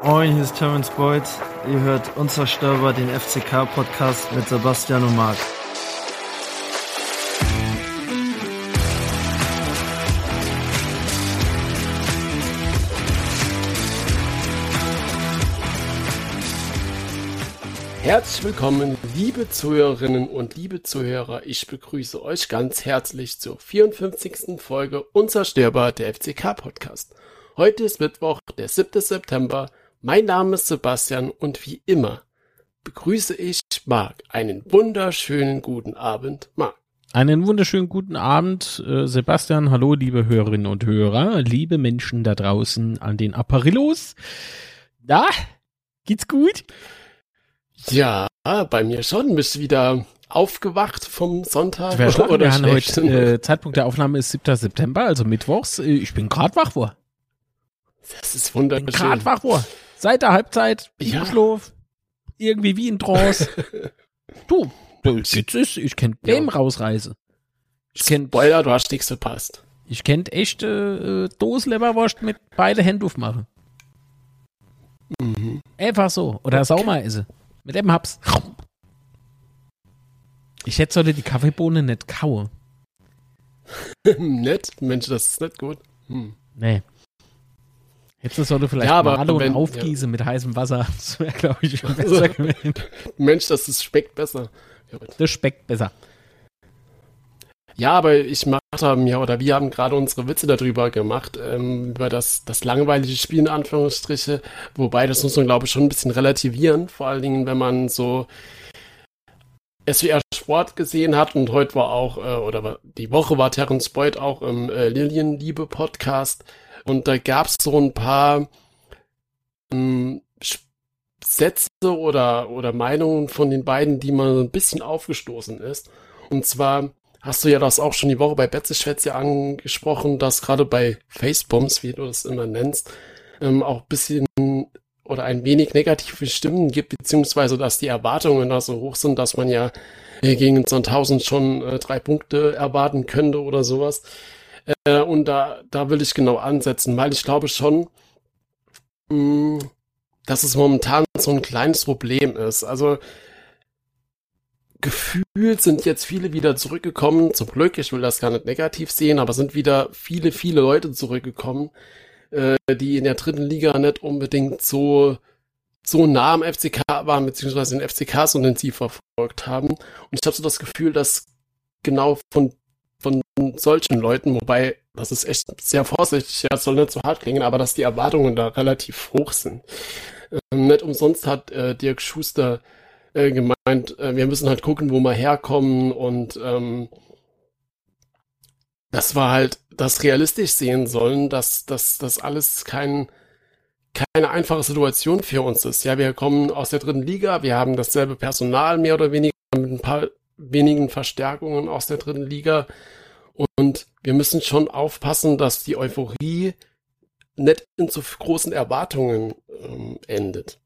Moin, hier ist Terence Boyd. Ihr hört Unzerstörbar, den FCK-Podcast mit Sebastian und Marc. Herzlich willkommen, liebe Zuhörerinnen und liebe Zuhörer. Ich begrüße euch ganz herzlich zur 54. Folge Unzerstörbar, der FCK-Podcast. Heute ist Mittwoch, der 7. September. Mein Name ist Sebastian und wie immer begrüße ich Marc. Einen wunderschönen guten Abend, Marc. Einen wunderschönen guten Abend, äh, Sebastian. Hallo, liebe Hörerinnen und Hörer, liebe Menschen da draußen an den Apparillos. Da, geht's gut? Ja, bei mir schon. Bist wieder aufgewacht vom Sonntag Wer oder wir haben heute, äh, Zeitpunkt der Aufnahme ist 7. September, also mittwochs. Äh, Ich bin grad wach vor. Das ist Bin wunderschön. grad wach vor. Seit der Halbzeit, Ja. ja. Schlaf, irgendwie wie in Trance. du, du, jetzt ist, ich kenn Ja. Game rausreise. Ich kenn, Spoiler, du hast nichts verpasst. ich kennt echte äh, Dosenleberwurst mit beide Hände aufmachen. Mhm. Einfach so. Oder Saumeise. Mit dem Haps. Ich hätte sollte die Kaffeebohne nicht kauen. nett, Mensch, das ist nicht gut. Hm. Nee. Hätte sollte vielleicht Ja, aber Marlo und wenn- aufgießen mit heißem Wasser. Das wäre, glaube ich, schon besser gewesen. Mensch, das ist, schmeckt besser. Ja. Das schmeckt besser. Ja, aber ich mache mir oder wir haben gerade unsere Witze darüber gemacht, ähm, über das, das langweilige Spiel in Anführungsstriche, wobei das muss man glaube ich schon ein bisschen relativieren, vor allen Dingen, wenn man so SWR Sport gesehen hat und heute war auch, äh, oder die Woche war Terence Boyd auch im äh, Lilienliebe Podcast und da gab's so ein paar ähm, Sätze oder, oder Meinungen von den beiden, die man so ein bisschen aufgestoßen ist. Und zwar hast du ja das auch schon die Woche bei Betzeschwätze angesprochen, dass gerade bei Facebooks, wie du das immer nennst, ähm, auch ein bisschen oder ein wenig negative Stimmen gibt, beziehungsweise dass die Erwartungen da so hoch sind, dass man ja äh, gegen Sandhausen schon äh, drei Punkte erwarten könnte oder sowas. Äh, und da, da will ich genau ansetzen, weil ich glaube schon, mh, dass es momentan so ein kleines Problem ist. Also gefühlt sind jetzt viele wieder zurückgekommen. Zum Glück, ich will das gar nicht negativ sehen, aber sind wieder viele, viele Leute zurückgekommen, äh, die in der dritten Liga nicht unbedingt so, so nah am FCK waren, beziehungsweise den FCK so intensiv verfolgt haben. Und ich habe so das Gefühl, dass genau von, von solchen Leuten, wobei das ist echt sehr vorsichtig, ja, soll nicht so hart klingen, aber dass die Erwartungen da relativ hoch sind. Ähm, nicht umsonst hat äh, Dirk Schuster äh, gemeint, äh, wir müssen halt gucken, wo wir herkommen und ähm, das war halt das realistisch sehen sollen, dass dass das alles kein keine einfache Situation für uns ist. Ja, wir kommen aus der dritten Liga, wir haben dasselbe Personal mehr oder weniger mit ein paar wenigen Verstärkungen aus der dritten Liga und wir müssen schon aufpassen, dass die Euphorie nicht in zu großen Erwartungen ähm, endet.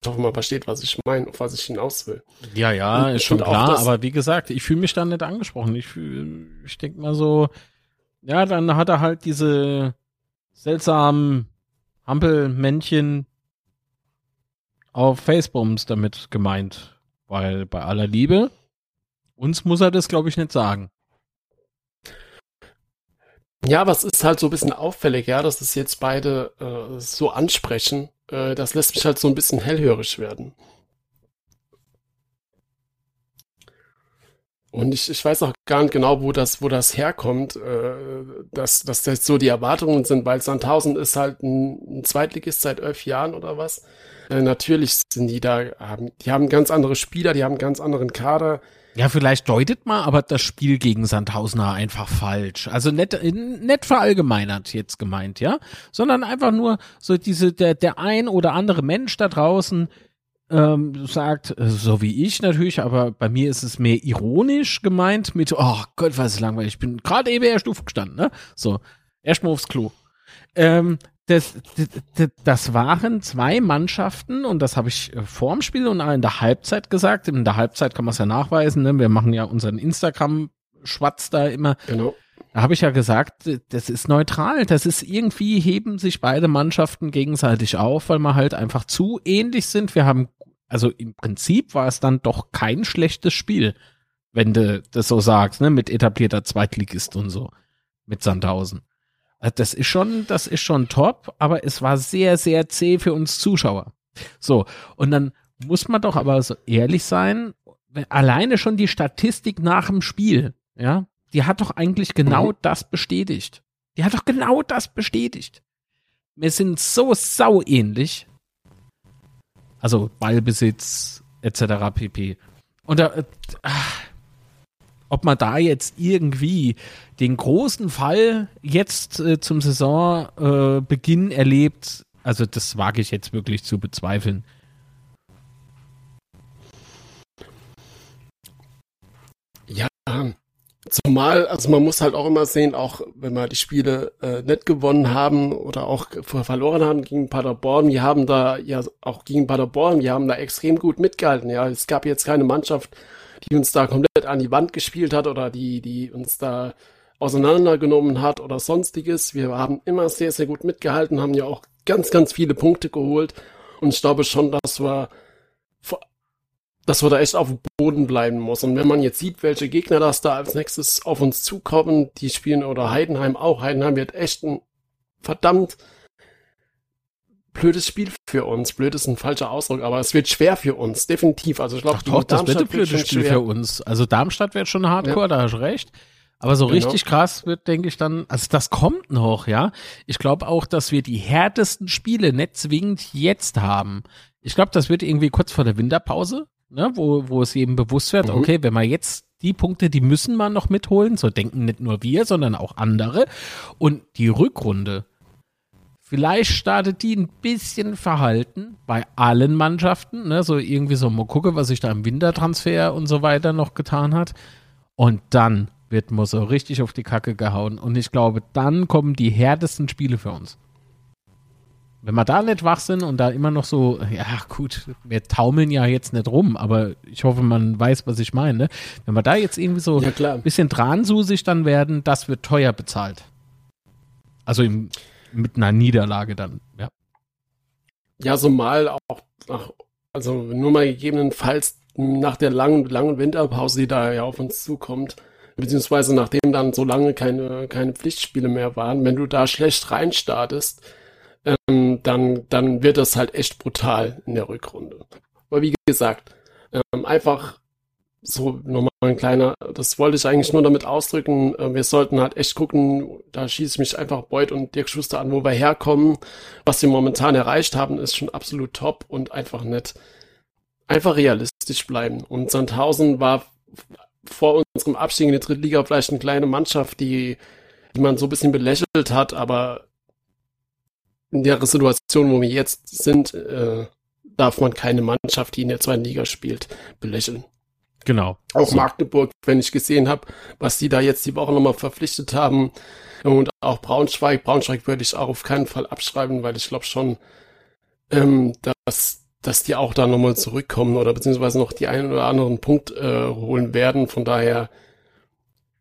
Ich hoffe, man versteht, was ich meine, auf was ich hinaus will. Ja, ja, Und- ist schon klar. Aber wie gesagt, ich fühle mich da nicht angesprochen. Ich, fühl- ich denke mal so, ja, dann hat er halt diese seltsamen Hampelmännchen auf Facebooks damit gemeint. Weil bei aller Liebe, uns muss er das, glaube ich, nicht sagen. Ja, was ist halt so ein bisschen auffällig, ja, dass es jetzt beide äh, so ansprechen. Äh, das lässt mich halt so ein bisschen hellhörig werden. Und ich, ich weiß auch gar nicht genau, wo das, wo das herkommt, äh, dass, dass das so die Erwartungen sind, weil Sandhausen ist halt ein, ein Zweitligist seit elf Jahren oder was. Äh, natürlich sind die da, haben, die haben ganz andere Spieler, die haben ganz anderen Kader. Ja, vielleicht deutet mal aber das Spiel gegen Sandhausener einfach falsch. Also nicht, nicht verallgemeinert jetzt gemeint, ja, sondern einfach nur so diese, der, der ein oder andere Mensch da draußen ähm, sagt, äh, so wie ich natürlich, aber bei mir ist es mehr ironisch gemeint mit, oh Gott, was ist langweilig. Ich bin gerade eben erst aufgestanden, ne? So, erstmal aufs Klo. Ähm, das, das, das waren zwei Mannschaften und das habe ich äh, vorm Spiel und auch in der Halbzeit gesagt. In der Halbzeit kann man es ja nachweisen. Ne? Wir machen ja unseren Instagram-Schwatz da immer. Genau. Da habe ich ja gesagt, das ist neutral. Das ist irgendwie heben sich beide Mannschaften gegenseitig auf, weil wir halt einfach zu ähnlich sind. Wir haben, also im Prinzip war es dann doch kein schlechtes Spiel, wenn du das so sagst, ne, mit etablierter Zweitligist und so, mit Sandhausen. Also das ist schon, das ist schon top, aber es war sehr, sehr zäh für uns Zuschauer. So. Und dann muss man doch aber so ehrlich sein, alleine schon die Statistik nach dem Spiel, ja, die hat doch eigentlich genau mhm. das bestätigt. Die hat doch genau das bestätigt. Wir sind so sau ähnlich. Also Ballbesitz etc. pp. Und da, äh, ob man da jetzt irgendwie den großen Fall jetzt äh, zum Saisonbeginn äh, erlebt, also das wage ich jetzt wirklich zu bezweifeln. Ja, Zumal, also man muss halt auch immer sehen, auch wenn wir die Spiele äh, nicht gewonnen haben oder auch verloren haben gegen Paderborn, wir haben da ja auch gegen Paderborn, wir haben da extrem gut mitgehalten. Ja, es gab jetzt keine Mannschaft, die uns da komplett an die Wand gespielt hat oder die, die uns da auseinandergenommen hat oder sonstiges. Wir haben immer sehr, sehr gut mitgehalten, haben ja auch ganz, ganz viele Punkte geholt und ich glaube schon, dass wir dass wir da echt auf dem Boden bleiben muss. Und wenn man jetzt sieht, welche Gegner das da als nächstes auf uns zukommen, die spielen oder Heidenheim auch. Heidenheim wird echt ein verdammt blödes Spiel für uns. Blöd ist ein falscher Ausdruck, aber es wird schwer für uns, definitiv. Also ich glaube, doch, das wird ein blödes Spiel schwer. für uns. Also Darmstadt wird schon hardcore, ja. da hast du recht. Aber so genau. richtig krass wird, denke ich dann, also das kommt noch, ja. Ich glaube auch, dass wir die härtesten Spiele nicht zwingend jetzt haben. Ich glaube, das wird irgendwie kurz vor der Winterpause ne, wo, wo es eben bewusst wird, mhm. okay, wenn wir jetzt die Punkte, die müssen wir noch mitholen, so denken nicht nur wir, sondern auch andere. Und die Rückrunde, vielleicht startet die ein bisschen verhalten bei allen Mannschaften, ne, so irgendwie so mal gucke, was sich da im Wintertransfer und so weiter noch getan hat. Und dann wird man so richtig auf die Kacke gehauen. Und ich glaube, dann kommen die härtesten Spiele für uns. Wenn wir da nicht wach sind und da immer noch so, ja gut, wir taumeln ja jetzt nicht rum, aber ich hoffe, man weiß, was ich meine. Wenn wir da jetzt irgendwie so ja, ein bisschen dransusig dann werden, das wird teuer bezahlt. Also im, mit einer Niederlage dann, ja. Ja, so mal auch, nach, also nur mal gegebenenfalls nach der langen, langen Winterpause, die da ja auf uns zukommt, beziehungsweise nachdem dann so lange keine, keine Pflichtspiele mehr waren, wenn du da schlecht reinstartest, ähm, dann, dann wird das halt echt brutal in der Rückrunde. Aber wie gesagt, ähm, einfach so nochmal ein kleiner, das wollte ich eigentlich nur damit ausdrücken, äh, wir sollten halt echt gucken, da schieße ich mich einfach Beuth und Dirk Schuster an, wo wir herkommen. Was wir momentan erreicht haben, ist schon absolut top und einfach nett. Einfach realistisch bleiben. Und Sandhausen war vor unserem Abstieg in die Drittliga vielleicht eine kleine Mannschaft, die, die man so ein bisschen belächelt hat, aber in der Situation, wo wir jetzt sind, äh, darf man keine Mannschaft, die in der zweiten Liga spielt, belächeln. Genau. Auch so. Magdeburg, wenn ich gesehen habe, was die da jetzt die Woche nochmal verpflichtet haben. Und auch Braunschweig. Braunschweig würde ich auch auf keinen Fall abschreiben, weil ich glaube schon, ähm, dass, dass die auch da nochmal zurückkommen oder beziehungsweise noch die einen oder anderen Punkt äh, holen werden. Von daher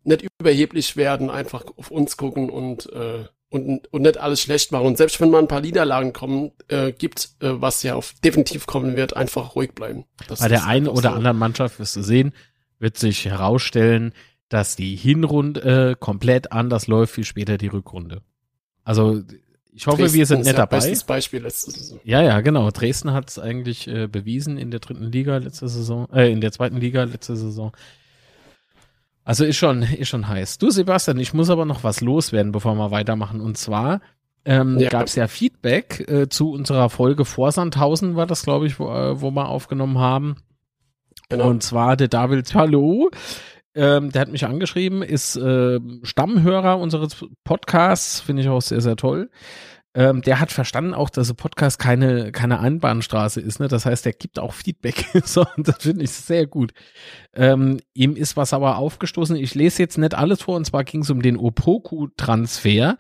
nicht überheblich werden, einfach auf uns gucken und äh, und, und nicht alles schlecht machen. Und selbst wenn mal ein paar Niederlagen kommen, äh, gibt, äh, was ja auf definitiv kommen wird, einfach ruhig bleiben. Das Bei der einen oder so. anderen Mannschaft wirst du sehen, wird sich herausstellen, dass die Hinrunde äh, komplett anders läuft wie später die Rückrunde. Also ich hoffe, Dresden wir sind nicht dabei. Bestes Beispiel letzte Saison. Ja, ja, genau. Dresden hat es eigentlich äh, bewiesen in der dritten Liga letzte Saison, äh, in der zweiten Liga letzte Saison. Also ist schon, ist schon heiß. Du, Sebastian, ich muss aber noch was loswerden, bevor wir weitermachen. Und zwar ähm, ja. gab es ja Feedback äh, zu unserer Folge vor Sandhausen, war das, glaube ich, wo, äh, wo wir aufgenommen haben. Genau. Und zwar der David Hallo. Ähm, der hat mich angeschrieben, ist äh, Stammhörer unseres Podcasts, finde ich auch sehr, sehr toll. Ähm, der hat verstanden auch, dass ein Podcast keine, keine Einbahnstraße ist. Ne? Das heißt, er gibt auch Feedback. so, das finde ich sehr gut. Ähm, ihm ist was aber aufgestoßen. Ich lese jetzt nicht alles vor, und zwar ging es um den Opoku-Transfer.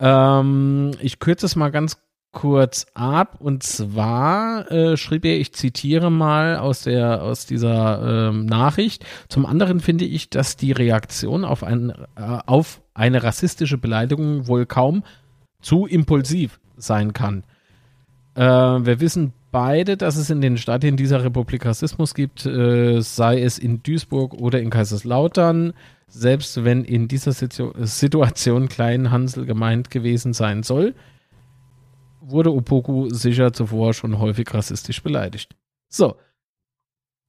Ähm, ich kürze es mal ganz kurz ab. Und zwar äh, schrieb er, ich zitiere mal aus der aus dieser ähm, Nachricht. Zum anderen finde ich, dass die Reaktion auf, ein, äh, auf eine rassistische Beleidigung wohl kaum zu impulsiv sein kann. Äh, wir wissen beide, dass es in den Stadien dieser Republik Rassismus gibt, äh, sei es in Duisburg oder in Kaiserslautern. Selbst wenn in dieser Situ Situation Klein Hansel gemeint gewesen sein soll, wurde Opoku sicher zuvor schon häufig rassistisch beleidigt. So,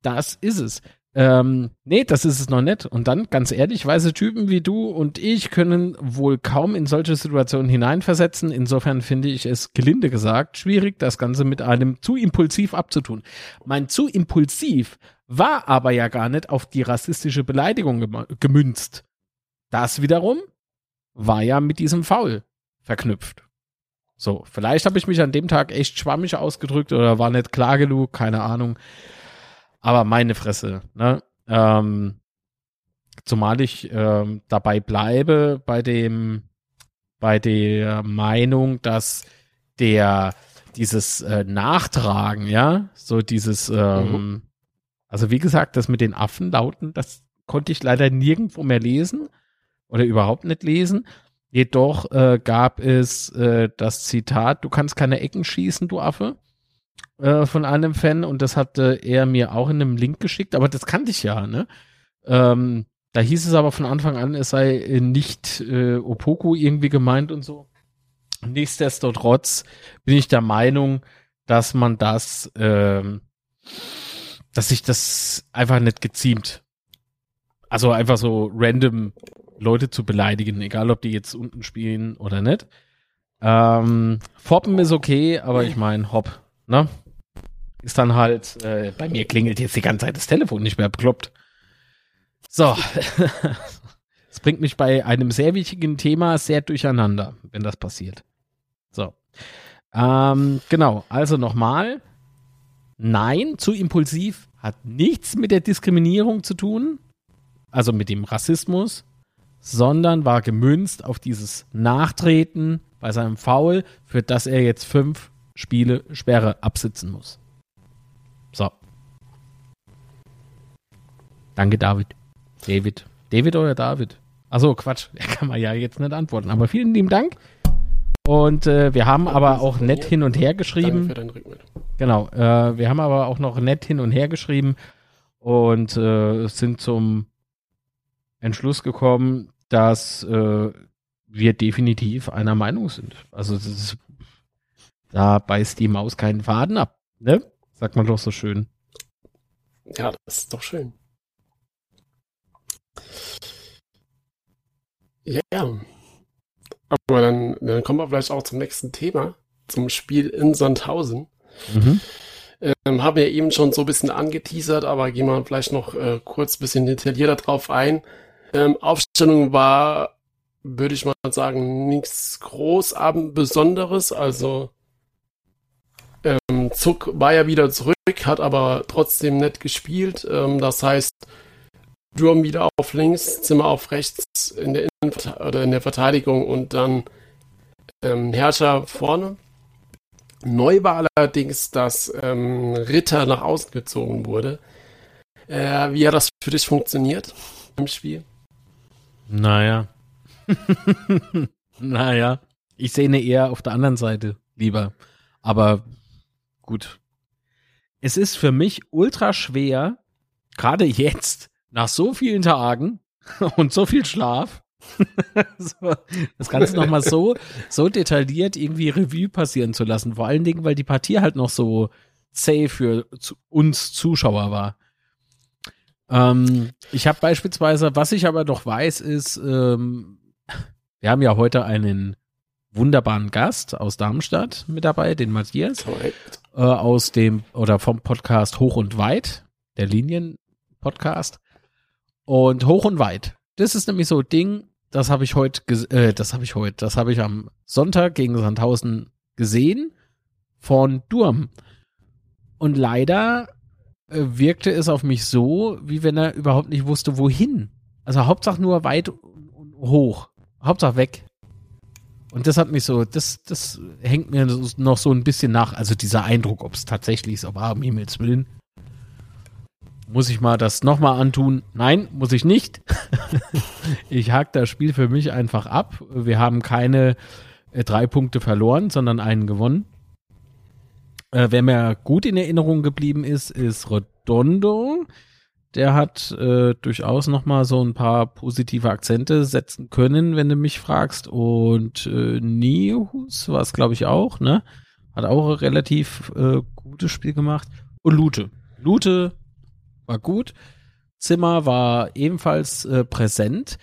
das ist es. Ähm, nee, das ist es noch nicht. Und dann, ganz ehrlich, weiße Typen wie du und ich können wohl kaum in solche Situationen hineinversetzen. Insofern finde ich es gelinde gesagt schwierig, das Ganze mit einem zu impulsiv abzutun. Mein zu impulsiv war aber ja gar nicht auf die rassistische Beleidigung gemünzt. Das wiederum war ja mit diesem Foul verknüpft. So, vielleicht habe ich mich an dem Tag echt schwammig ausgedrückt oder war nicht klar genug, keine Ahnung. Aber meine Fresse, ne? Ähm, zumal ich ähm, dabei bleibe bei dem, bei der Meinung, dass der dieses äh, Nachtragen, ja, so dieses, ähm, mhm. also wie gesagt, das mit den Affenlauten, das konnte ich leider nirgendwo mehr lesen oder überhaupt nicht lesen. Jedoch äh, gab es äh, das Zitat, du kannst keine Ecken schießen, du Affe. Äh, von einem Fan und das hatte er mir auch in einem Link geschickt, aber das kannte ich ja, ne? Ähm, da hieß es aber von Anfang an, es sei äh, nicht äh, Opoku irgendwie gemeint und so. Nichtsdestotrotz bin ich der Meinung, dass man das, ähm, dass sich das einfach nicht geziemt. Also einfach so random Leute zu beleidigen, egal ob die jetzt unten spielen oder nicht. Ähm, Foppen ist okay, aber ich meine, hopp, ne? ist dann halt, äh, bei mir klingelt jetzt die ganze Zeit das Telefon nicht mehr bekloppt. So. das bringt mich bei einem sehr wichtigen Thema sehr durcheinander, wenn das passiert. So. Ähm, genau, also nochmal. Nein, zu impulsiv hat nichts mit der Diskriminierung zu tun, also mit dem Rassismus, sondern war gemünzt auf dieses Nachtreten bei seinem Foul, für das er jetzt fünf Spiele Sperre absitzen muss. So. Danke, David. David. David oder David? Achso, Quatsch. Er kann man ja jetzt nicht antworten. Aber vielen lieben Dank. Und äh, wir haben aber auch nett hin und her geschrieben. Danke für deine Rückmeldung. Genau. Äh, wir haben aber auch noch nett hin und her geschrieben und äh, sind zum Entschluss gekommen, dass äh, wir definitiv einer Meinung sind. Also ist, da beißt die Maus keinen Faden ab. Ne? Sagt man doch so schön. Ja, das ist doch schön. Ja. Aber dann, dann kommen wir vielleicht auch zum nächsten Thema, zum Spiel in Sandhausen. Mhm. Ähm, haben wir eben schon so ein bisschen angeteasert, aber gehen wir vielleicht noch äh, kurz ein bisschen detaillierter drauf ein. Ähm, Aufstellung war, würde ich mal sagen, nichts großabend Besonderes. Also ähm, Zuck war ja wieder zurück, hat aber trotzdem nett gespielt. Ähm, das heißt, Durm wieder auf links, Zimmer auf rechts in der, Innen oder in der Verteidigung und dann ähm, Herrscher vorne. Neu war allerdings, dass ähm, Ritter nach außen gezogen wurde. Äh, wie hat das für dich funktioniert im Spiel? Naja. naja. Ich sehe ihn eher auf der anderen Seite lieber. Aber gut. Es ist für mich ultra schwer, gerade jetzt, nach so vielen Tagen und so viel Schlaf, das Ganze nochmal so, so detailliert irgendwie Revue passieren zu lassen. Vor allen Dingen, weil die Partie halt noch so zäh für uns Zuschauer war. Ähm, ich habe beispielsweise, was ich aber doch weiß, ist, ähm, wir haben ja heute einen wunderbaren Gast aus Darmstadt mit dabei, den Matthias, äh, aus dem oder vom Podcast Hoch und Weit, der Linien-Podcast. Und Hoch und Weit, das ist nämlich so ein Ding, das habe ich heute, äh, das habe ich heute, das habe ich am Sonntag gegen Sandhausen gesehen von Durm. Und leider äh, wirkte es auf mich so, wie wenn er überhaupt nicht wusste, wohin. Also Hauptsache nur weit und hoch. Hauptsache weg. Und das hat mich so, das, das hängt mir noch so ein bisschen nach. Also dieser Eindruck, ob es tatsächlich so war, um Himmels Willen. Muss ich mal das nochmal antun? Nein, muss ich nicht. ich hake das Spiel für mich einfach ab. Wir haben keine äh, drei Punkte verloren, sondern einen gewonnen. Äh, wer mir gut in Erinnerung geblieben ist, ist Redondo. Der hat äh, durchaus noch mal so ein paar positive Akzente setzen können, wenn du mich fragst. Und äh, Nihus war es, glaube ich, auch, ne? Hat auch ein relativ äh, gutes Spiel gemacht. Und Lute. Lute war gut. Zimmer war ebenfalls äh, präsent.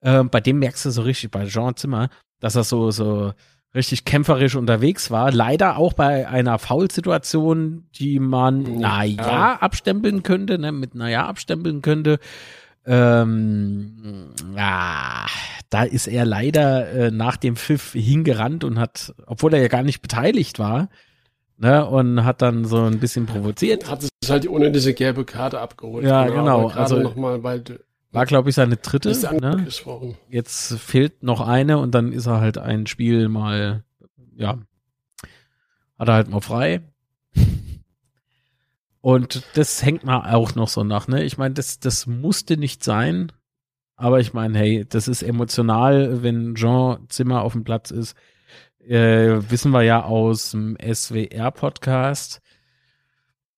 Äh, bei dem merkst du so richtig, bei Jean Zimmer, dass er so, so richtig kämpferisch unterwegs war. Leider auch bei einer Foul-Situation, die man, naja, ja. abstempeln könnte, ne, mit naja abstempeln könnte. Ähm, ja, da ist er leider äh, nach dem Pfiff hingerannt und hat, obwohl er ja gar nicht beteiligt war, ne, und hat dann so ein bisschen provoziert. Hat sich halt die unnötige gelbe Karte abgeholt. Ja, genau. Also nochmal, weil war, glaube ich, seine dritte. Ne? Jetzt fehlt noch eine und dann ist er halt ein Spiel mal, ja, hat er halt mal frei. Und das hängt mal auch noch so nach, ne? Ich meine, das, das musste nicht sein. Aber ich meine, hey, das ist emotional, wenn Jean Zimmer auf dem Platz ist. Äh, wissen wir ja aus dem SWR-Podcast.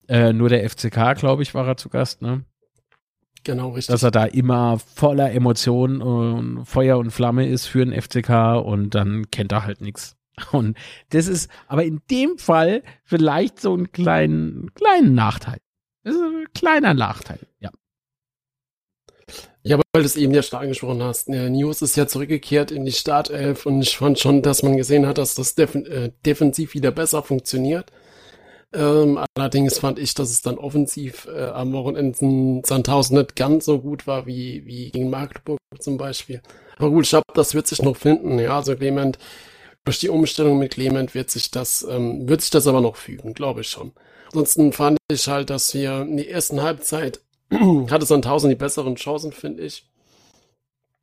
Äh, nur der FCK, glaube ich, war er zu Gast, ne? Genau, richtig. Dass er da immer voller Emotionen und Feuer und Flamme ist für den FCK und dann kennt er halt nichts. Und das ist aber in dem Fall vielleicht so ein kleinen, kleinen Nachteil. Das ist ein kleiner Nachteil, ja. Ja, weil du es eben ja stark angesprochen hast. Der News ist ja zurückgekehrt in die Startelf und ich fand schon, dass man gesehen hat, dass das def äh, defensiv wieder besser funktioniert. Ähm, allerdings fand ich, dass es dann offensiv äh, am Wochenende in Sandhausen nicht ganz so gut war wie, wie gegen Magdeburg zum Beispiel. Aber gut, ich glaube, das wird sich noch finden. Ja, also Clement, durch die Umstellung mit Clement wird sich das, ähm, wird sich das aber noch fügen, glaube ich schon. Ansonsten fand ich halt, dass wir in der ersten Halbzeit hatte Sandhausen die besseren Chancen, finde ich.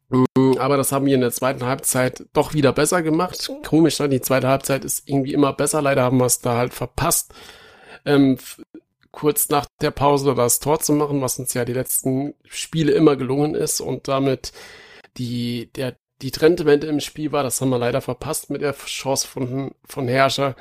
Mm, aber das haben wir in der zweiten Halbzeit doch wieder besser gemacht. Komisch, ne? die zweite Halbzeit ist irgendwie immer besser. Leider haben wir es da halt verpasst ähm, kurz nach der Pause das Tor zu machen, was uns ja die letzten Spiele immer gelungen ist und damit die, der, die Trendwende im Spiel war. Das haben wir leider verpasst mit der Chance von, von Herrscher.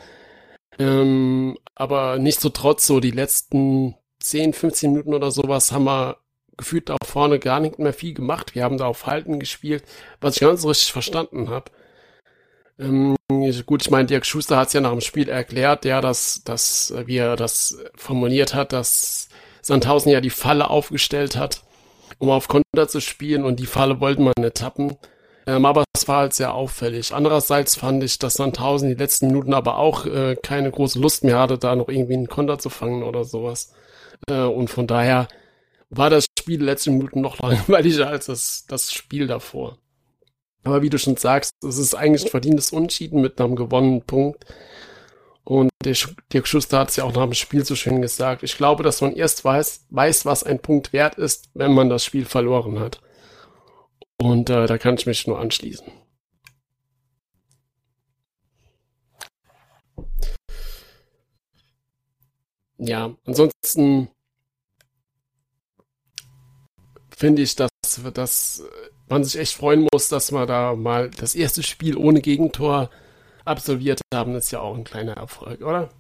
Ähm, aber nichtsdestotrotz, so die letzten 10, 15 Minuten oder sowas haben wir gefühlt da vorne gar nicht mehr viel gemacht. Wir haben da auf Halten gespielt, was ich ganz richtig verstanden habe. Ähm, gut, ich meine, Dirk Schuster hat es ja nach dem Spiel erklärt, ja, dass, dass, wie er das formuliert hat, dass Sandhausen ja die Falle aufgestellt hat, um auf Konter zu spielen und die Falle wollten wir nicht tappen. Ähm, aber es war halt sehr auffällig. Andererseits fand ich, dass Sandhausen die letzten Minuten aber auch äh, keine große Lust mehr hatte, da noch irgendwie einen Konter zu fangen oder sowas. Äh, und von daher war das Spiel letzten Minuten noch langweiliger als das, das Spiel davor. Aber wie du schon sagst, es ist eigentlich ein verdientes Unschieden mit einem gewonnenen Punkt. Und der Dirk Schuster hat es ja auch nach dem Spiel so schön gesagt. Ich glaube, dass man erst weiß, weiß, was ein Punkt wert ist, wenn man das Spiel verloren hat. Und äh, da kann ich mich nur anschließen. Ja, ansonsten finde ich, dass, dass man sich echt freuen muss, dass wir da mal das erste Spiel ohne Gegentor absolviert haben. Das ist ja auch ein kleiner Erfolg, oder?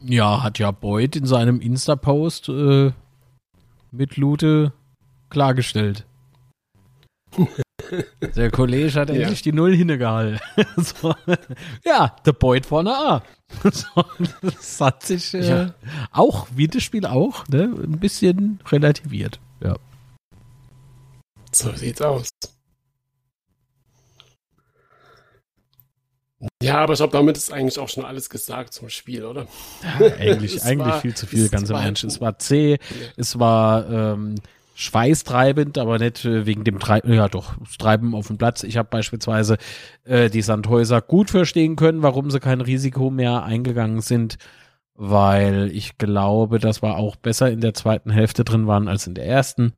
Ja, hat ja Boyd in seinem Insta-Post äh, mit Lute klargestellt. Der Kollege hat endlich ja. die Null hingehalten. so. Ja, der Boyd vorne A. So, das hat sich äh, ja. auch, wie das Spiel auch, ne, ein bisschen relativiert. Ja. So sieht's aus. Ja, aber ich glaube, damit ist eigentlich auch schon alles gesagt zum Spiel, oder? Ja, eigentlich eigentlich war, viel zu viel, ganz im Ernst. Es war zäh, ja. es war ähm, schweißtreibend, aber nicht äh, wegen dem Treiben, ja doch, das Treiben auf dem Platz. Ich habe beispielsweise äh, die Sandhäuser gut verstehen können, warum sie kein Risiko mehr eingegangen sind, weil ich glaube, dass wir auch besser in der zweiten Hälfte drin waren als in der ersten.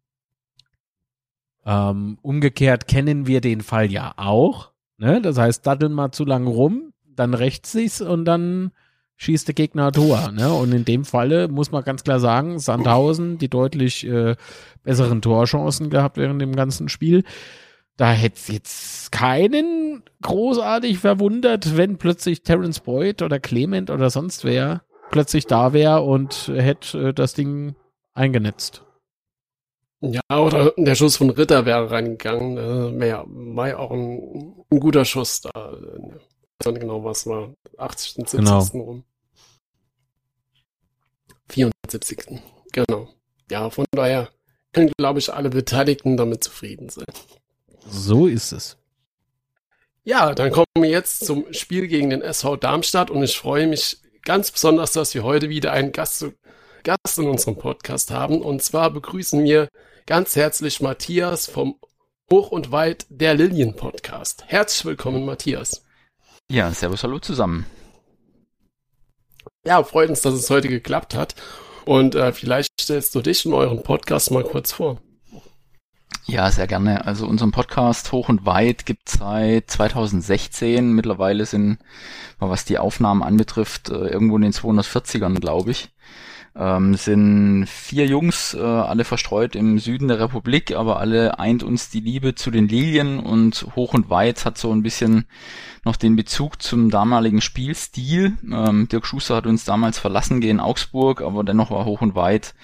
Ähm, umgekehrt kennen wir den Fall ja auch. Ne? Das heißt, daddeln mal zu lange rum, dann rächt sich's und dann schießt der Gegner Tor. Ne? Und in dem Falle muss man ganz klar sagen, Sandhausen die deutlich äh, besseren Torchancen gehabt während dem ganzen Spiel. Da hätte jetzt keinen großartig verwundert, wenn plötzlich Terence Boyd oder Clement oder sonst wer plötzlich da wäre und hätte äh, das Ding eingenetzt. Ja, oder der Schuss von Ritter wäre reingegangen. Äh, ja, war ja auch ein, ein, guter Schuss da. Ich weiß nicht genau, was war. 80. 70. Genau. rum. 74. Genau. Ja, von daher können, glaube ich, alle Beteiligten damit zufrieden sein. So ist es. Ja, dann kommen wir jetzt zum Spiel gegen den SV Darmstadt und ich freue mich ganz besonders, dass wir heute wieder einen Gast, Gast in unserem Podcast haben. Und zwar begrüßen wir ganz herzlich Matthias vom Hoch und Weit der Lilien Podcast. Herzlich willkommen, Matthias. Ja, servus, hallo zusammen. Ja, freut uns, dass es heute geklappt hat. Und äh, vielleicht stellst du dich in euren Podcast mal kurz vor. Ja, sehr gerne. Also unseren Podcast Hoch und Weit gibt seit 2016. Mittlerweile sind, was die Aufnahmen anbetrifft, äh, irgendwo in den 240ern, glaube ich. Ähm, sind vier Jungs, äh, alle verstreut im Süden der Republik, aber alle eint uns die Liebe zu den Lilien und Hoch und Weit hat so ein bisschen noch den Bezug zum damaligen Spielstil. Ähm, Dirk Schuster hat uns damals verlassen gehen Augsburg, aber dennoch war Hoch und Weit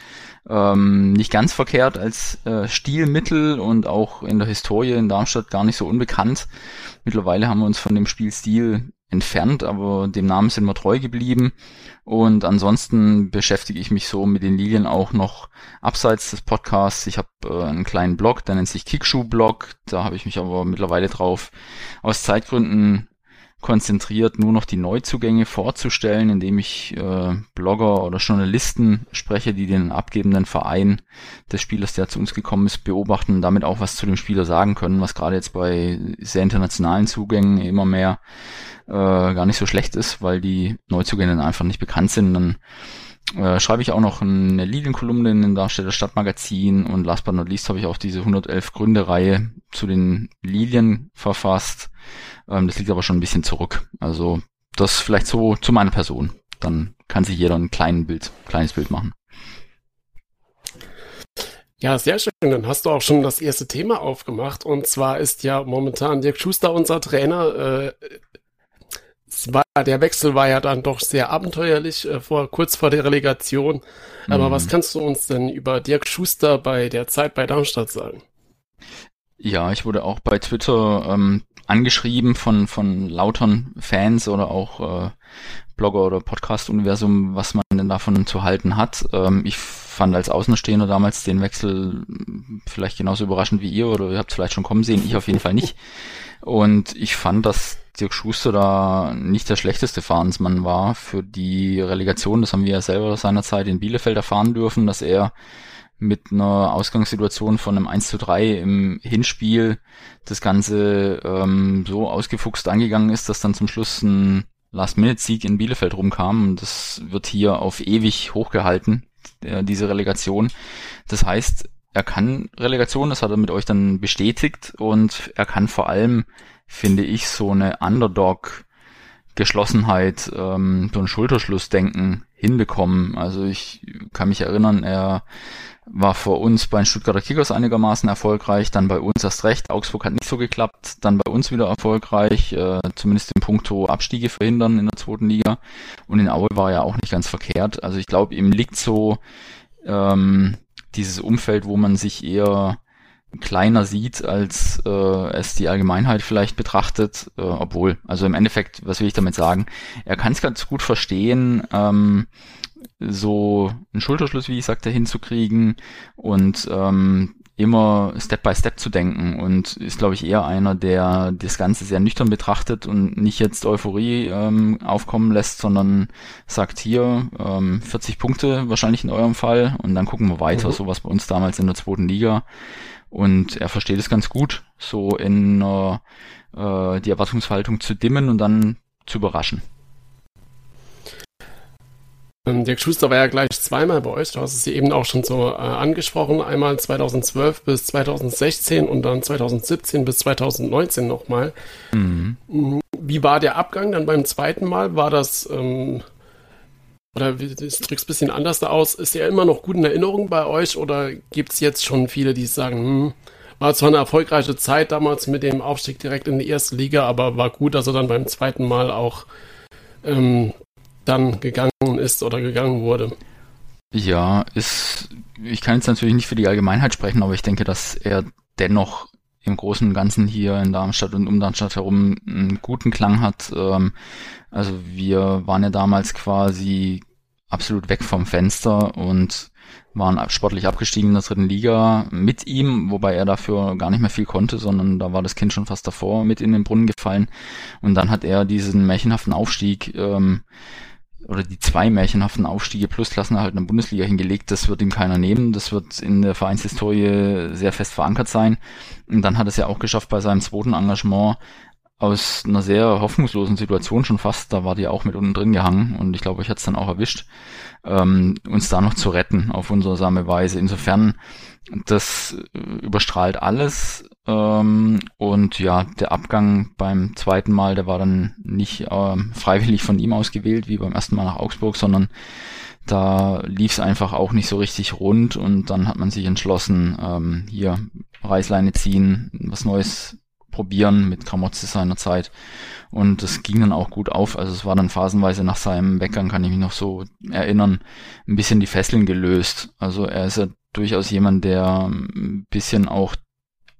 ähm, nicht ganz verkehrt als äh, Stilmittel und auch in der Historie in Darmstadt gar nicht so unbekannt. Mittlerweile haben wir uns von dem Spielstil entfernt, aber dem Namen sind wir treu geblieben. Und ansonsten beschäftige ich mich so mit den Lilien auch noch abseits des Podcasts. Ich habe äh, einen kleinen Blog, der nennt sich Kickschuh-Blog. Da habe ich mich aber mittlerweile drauf aus Zeitgründen konzentriert, nur noch die Neuzugänge vorzustellen, indem ich äh, Blogger oder Journalisten spreche, die den abgebenden Verein des Spielers, der zu uns gekommen ist, beobachten und damit auch was zu dem Spieler sagen können, was gerade jetzt bei sehr internationalen Zugängen immer mehr äh, gar nicht so schlecht ist, weil die Neuzugänge dann einfach nicht bekannt sind. Dann äh, schreibe ich auch noch eine Lilienkolumne in den Darsteller Stadtmagazin und last but not least habe ich auch diese 111 Gründe-Reihe zu den Lilien verfasst. Ähm, das liegt aber schon ein bisschen zurück. Also das vielleicht so zu meiner Person. Dann kann sich jeder ein kleines Bild, kleines Bild machen. Ja, sehr schön. Dann hast du auch schon das erste Thema aufgemacht. Und zwar ist ja momentan Dirk Schuster unser Trainer. Äh, war, der Wechsel war ja dann doch sehr abenteuerlich, äh, vor, kurz vor der Relegation. Aber mhm. was kannst du uns denn über Dirk Schuster bei der Zeit bei Darmstadt sagen? Ja, ich wurde auch bei Twitter ähm, angeschrieben von, von lautern Fans oder auch äh, Blogger oder Podcast-Universum, was man denn davon zu halten hat. Ähm, ich fand als Außenstehender damals den Wechsel vielleicht genauso überraschend wie ihr oder ihr habt es vielleicht schon kommen sehen, ich auf jeden Fall nicht. Und ich fand, dass Dirk Schuster da nicht der schlechteste Fahrensmann war für die Relegation. Das haben wir ja selber seinerzeit in Bielefeld erfahren dürfen, dass er mit einer Ausgangssituation von einem 1 zu 3 im Hinspiel das Ganze ähm, so ausgefuchst angegangen ist, dass dann zum Schluss ein Last-Minute-Sieg in Bielefeld rumkam und das wird hier auf ewig hochgehalten, äh, diese Relegation. Das heißt, er kann Relegation, das hat er mit euch dann bestätigt und er kann vor allem, finde ich, so eine Underdog Geschlossenheit, ähm, so ein Schulterschlussdenken hinbekommen. Also ich kann mich erinnern, er war vor uns bei den Stuttgarter Kickers einigermaßen erfolgreich, dann bei uns erst recht. Augsburg hat nicht so geklappt, dann bei uns wieder erfolgreich, äh, zumindest im Punkto Abstiege verhindern in der zweiten Liga. Und in Aue war er auch nicht ganz verkehrt. Also ich glaube, ihm liegt so ähm, dieses Umfeld, wo man sich eher kleiner sieht, als äh, es die Allgemeinheit vielleicht betrachtet, äh, obwohl, also im Endeffekt, was will ich damit sagen? Er kann es ganz gut verstehen, ähm, so einen Schulterschluss, wie ich sagte, hinzukriegen und ähm, immer Step by Step zu denken und ist, glaube ich, eher einer, der das Ganze sehr nüchtern betrachtet und nicht jetzt Euphorie ähm, aufkommen lässt, sondern sagt hier ähm, 40 Punkte wahrscheinlich in eurem Fall und dann gucken wir weiter, mhm. so was bei uns damals in der zweiten Liga. Und er versteht es ganz gut, so in äh, die Erwartungshaltung zu dimmen und dann zu überraschen. Ähm, Dirk Schuster war ja gleich zweimal bei euch. Du hast es hier eben auch schon so äh, angesprochen. Einmal 2012 bis 2016 und dann 2017 bis 2019 nochmal. Mhm. Mm, wie war der Abgang dann beim zweiten Mal? War das, ähm, oder ich drück's ein bisschen anders da aus, ist er immer noch gut in Erinnerung bei euch oder gibt es jetzt schon viele, die sagen, hm, war zwar eine erfolgreiche Zeit damals mit dem Aufstieg direkt in die erste Liga, aber war gut, dass er dann beim zweiten Mal auch ähm, dann gegangen ist oder gegangen wurde. Ja, ist, ich kann jetzt natürlich nicht für die Allgemeinheit sprechen, aber ich denke, dass er dennoch im Großen und Ganzen hier in Darmstadt und um Darmstadt herum einen guten Klang hat. Ähm, also wir waren ja damals quasi absolut weg vom Fenster und waren sportlich abgestiegen in der dritten Liga mit ihm, wobei er dafür gar nicht mehr viel konnte, sondern da war das Kind schon fast davor mit in den Brunnen gefallen. Und dann hat er diesen märchenhaften Aufstieg ähm, oder die zwei märchenhaften Aufstiege plus Klassenerhalt in der Bundesliga hingelegt. Das wird ihm keiner nehmen. Das wird in der Vereinshistorie sehr fest verankert sein. Und dann hat es ja auch geschafft bei seinem zweiten Engagement aus einer sehr hoffnungslosen Situation schon fast, da war die auch mit unten drin gehangen und ich glaube, ich hat es dann auch erwischt, ähm, uns da noch zu retten auf wundersame Weise. Insofern, das überstrahlt alles ähm, und ja, der Abgang beim zweiten Mal, der war dann nicht ähm, freiwillig von ihm ausgewählt, wie beim ersten Mal nach Augsburg, sondern da lief es einfach auch nicht so richtig rund und dann hat man sich entschlossen, ähm, hier Reißleine ziehen, was Neues probieren mit Gramozzi seiner Zeit. Und es ging dann auch gut auf. Also es war dann phasenweise nach seinem Weggang, kann ich mich noch so erinnern, ein bisschen die Fesseln gelöst. Also er ist ja durchaus jemand, der ein bisschen auch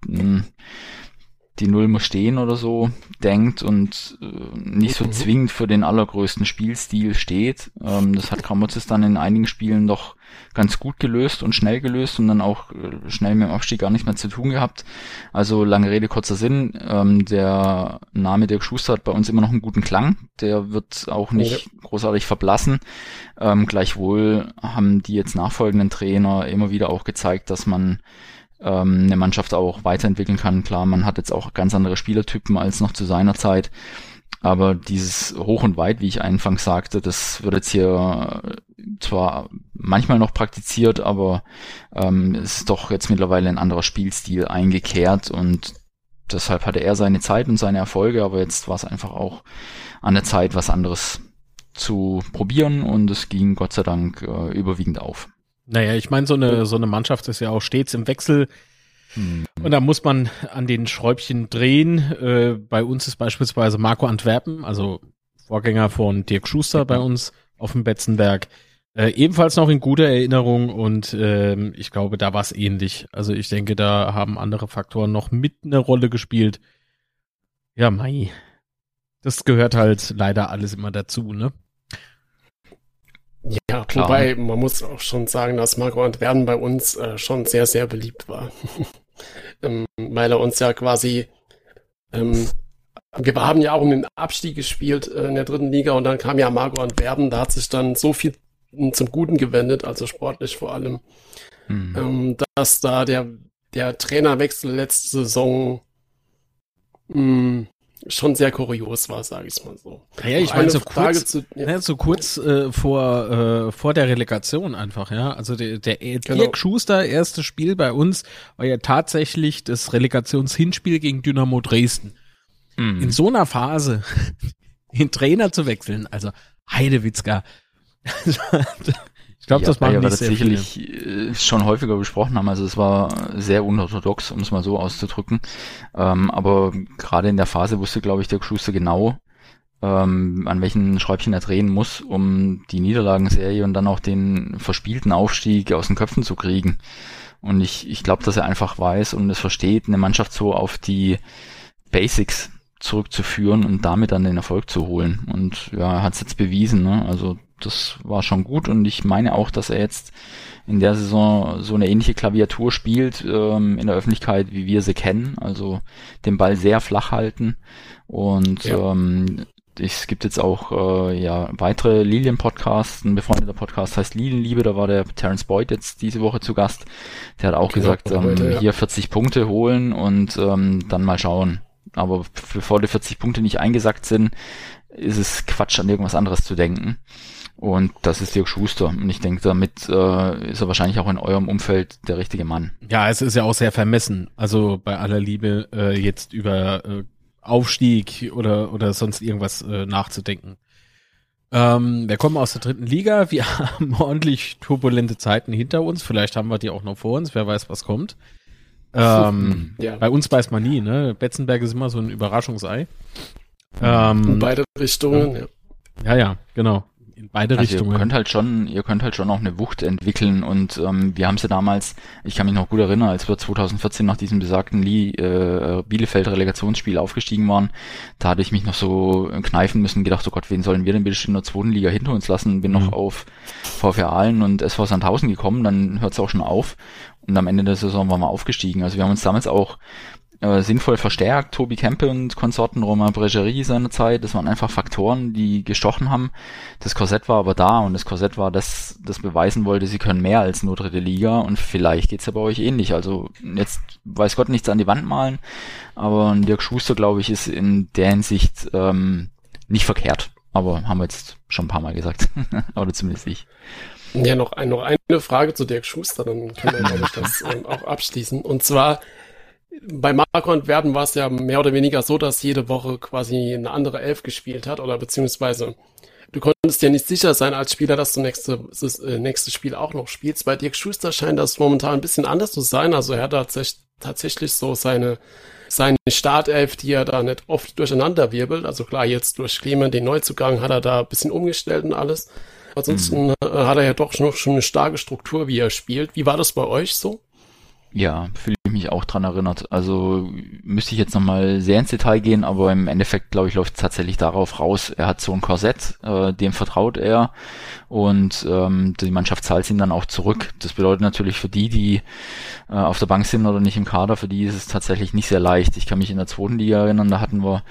mh, hm, die Null muss stehen oder so denkt und äh, nicht so mhm. zwingend für den allergrößten Spielstil steht. Ähm, das hat Kramotzes dann in einigen Spielen doch ganz gut gelöst und schnell gelöst und dann auch äh, schnell mit dem Abstieg gar nichts mehr zu tun gehabt. Also lange Rede, kurzer Sinn. Ähm, der Name Dirk Schuster hat bei uns immer noch einen guten Klang. Der wird auch nicht ja. großartig verblassen. Ähm, gleichwohl haben die jetzt nachfolgenden Trainer immer wieder auch gezeigt, dass man ähm, eine Mannschaft auch weiterentwickeln kann. Klar, man hat jetzt auch ganz andere Spielertypen als noch zu seiner Zeit. Aber dieses Hoch und Weit, wie ich anfangs sagte, das wird jetzt hier zwar manchmal noch praktiziert, aber ähm, es ist doch jetzt mittlerweile ein anderer Spielstil eingekehrt und deshalb hatte er seine Zeit und seine Erfolge, aber jetzt war es einfach auch an der Zeit, was anderes zu probieren und es ging Gott sei Dank äh, überwiegend auf. Naja, ich meine, so eine, so eine Mannschaft ist ja auch stets im Wechsel. Hm. Und da muss man an den Schräubchen drehen. Äh, bei uns ist beispielsweise Marco Antwerpen, also Vorgänger von Dirk Schuster bei uns auf dem Betzenberg, äh, ebenfalls noch in guter Erinnerung und äh, ich glaube, da war es ähnlich. Also ich denke, da haben andere Faktoren noch mit eine Rolle gespielt. Ja, Mai. Das gehört halt leider alles immer dazu, ne? Ja, Klar. wobei man muss auch schon sagen, dass Marco Antwerpen bei uns äh, schon sehr, sehr beliebt war. ähm, weil er uns ja quasi, ähm, wir haben ja auch um den Abstieg gespielt äh, in der dritten Liga und dann kam ja Marco Antwerpen, da hat sich dann so viel zum Guten gewendet, also sportlich vor allem, mhm. ähm, dass da der, der Trainerwechsel letzte Saison mh, mm, schon sehr kurios war, sage ich mal so. Ja, ich meine so kurz, zu, ja. ja. so kurz äh, vor äh, vor der Relegation einfach, ja. Also der, der Dirk genau. Schuster erstes Spiel bei uns war ja tatsächlich das Relegationshinspiel gegen Dynamo Dresden. Mhm. In so einer Phase den Trainer zu wechseln, also Heidewitzka. Ich glaube, ja, das machen ja, wir das sicherlich viele. Äh, schon häufiger besprochen haben. Also es war sehr unorthodox, um es mal so auszudrücken. Ähm, aber gerade in der Phase wusste, glaube ich, der Schuster genau, ähm, an welchen Schräubchen er drehen muss, um die Niederlagenserie und dann auch den verspielten Aufstieg aus den Köpfen zu kriegen. Und ich, ich glaube, dass er einfach weiß und es versteht, eine Mannschaft so auf die Basics zurückzuführen und damit dann den Erfolg zu holen. Und ja, er hat es jetzt bewiesen. Ne? Also das war schon gut und ich meine auch, dass er jetzt in der Saison so eine ähnliche Klaviatur spielt ähm, in der Öffentlichkeit, wie wir sie kennen. Also den Ball sehr flach halten und ja. ähm, es gibt jetzt auch äh, ja weitere Lilien-Podcasts. Ein befreundeter Podcast heißt Lilienliebe. Da war der Terence Boyd jetzt diese Woche zu Gast. Der hat auch genau, gesagt, ähm, heute, ja. hier 40 Punkte holen und ähm, dann mal schauen. Aber bevor die 40 Punkte nicht eingesackt sind, ist es Quatsch, an irgendwas anderes zu denken. Und das ist Dirk Schuster. Und ich denke, damit äh, ist er wahrscheinlich auch in eurem Umfeld der richtige Mann. Ja, es ist ja auch sehr vermessen. Also bei aller Liebe äh, jetzt über äh, Aufstieg oder, oder sonst irgendwas äh, nachzudenken. Ähm, wir kommen aus der dritten Liga. Wir haben ordentlich turbulente Zeiten hinter uns. Vielleicht haben wir die auch noch vor uns. Wer weiß, was kommt. Ähm, ja. Bei uns weiß man nie. Ne? Betzenberg ist immer so ein Überraschungsei. Ähm, In beide Richtungen. Ja, ja, ja genau in beide also Richtungen. Ihr könnt halt schon, ihr könnt halt schon auch eine Wucht entwickeln und ähm, wir haben sie damals, ich kann mich noch gut erinnern, als wir 2014 nach diesem besagten Lee, äh, Bielefeld Relegationsspiel aufgestiegen waren, da hatte ich mich noch so kneifen müssen, gedacht, oh Gott, wen sollen wir denn bitte in der zweiten Liga hinter uns lassen? Bin mhm. noch auf VfR Aalen und SV Sandhausen gekommen, dann hört es auch schon auf und am Ende der Saison waren wir aufgestiegen. Also wir haben uns damals auch äh, sinnvoll verstärkt. Tobi Kempe und Konsorten, Romain Bregerie seinerzeit, das waren einfach Faktoren, die gestochen haben. Das Korsett war aber da und das Korsett war das, das beweisen wollte, sie können mehr als nur dritte Liga und vielleicht geht's ja bei euch ähnlich. Also jetzt weiß Gott nichts an die Wand malen, aber Dirk Schuster, glaube ich, ist in der Hinsicht ähm, nicht verkehrt. Aber haben wir jetzt schon ein paar Mal gesagt. Oder zumindest ich. Ja, noch, ein, noch eine Frage zu Dirk Schuster, dann können wir, glaube ich, das ähm, auch abschließen. Und zwar, bei Marco und Werden war es ja mehr oder weniger so, dass jede Woche quasi eine andere Elf gespielt hat oder beziehungsweise du konntest ja nicht sicher sein als Spieler, dass du nächste, das äh, nächste Spiel auch noch spielst. Bei Dirk Schuster scheint das momentan ein bisschen anders zu sein. Also er hat tatsächlich, tatsächlich so seine, seine Startelf, die er da nicht oft durcheinander wirbelt. Also klar, jetzt durch Clement, den Neuzugang, hat er da ein bisschen umgestellt und alles. Ansonsten mhm. hat er ja doch noch schon eine starke Struktur, wie er spielt. Wie war das bei euch so? Ja, fühle ich mich auch dran erinnert. Also müsste ich jetzt nochmal sehr ins Detail gehen, aber im Endeffekt, glaube ich, läuft es tatsächlich darauf raus, er hat so ein Korsett, äh, dem vertraut er und ähm, die Mannschaft zahlt ihn dann auch zurück. Das bedeutet natürlich für die, die äh, auf der Bank sind oder nicht im Kader, für die ist es tatsächlich nicht sehr leicht. Ich kann mich in der zweiten Liga erinnern, da hatten wir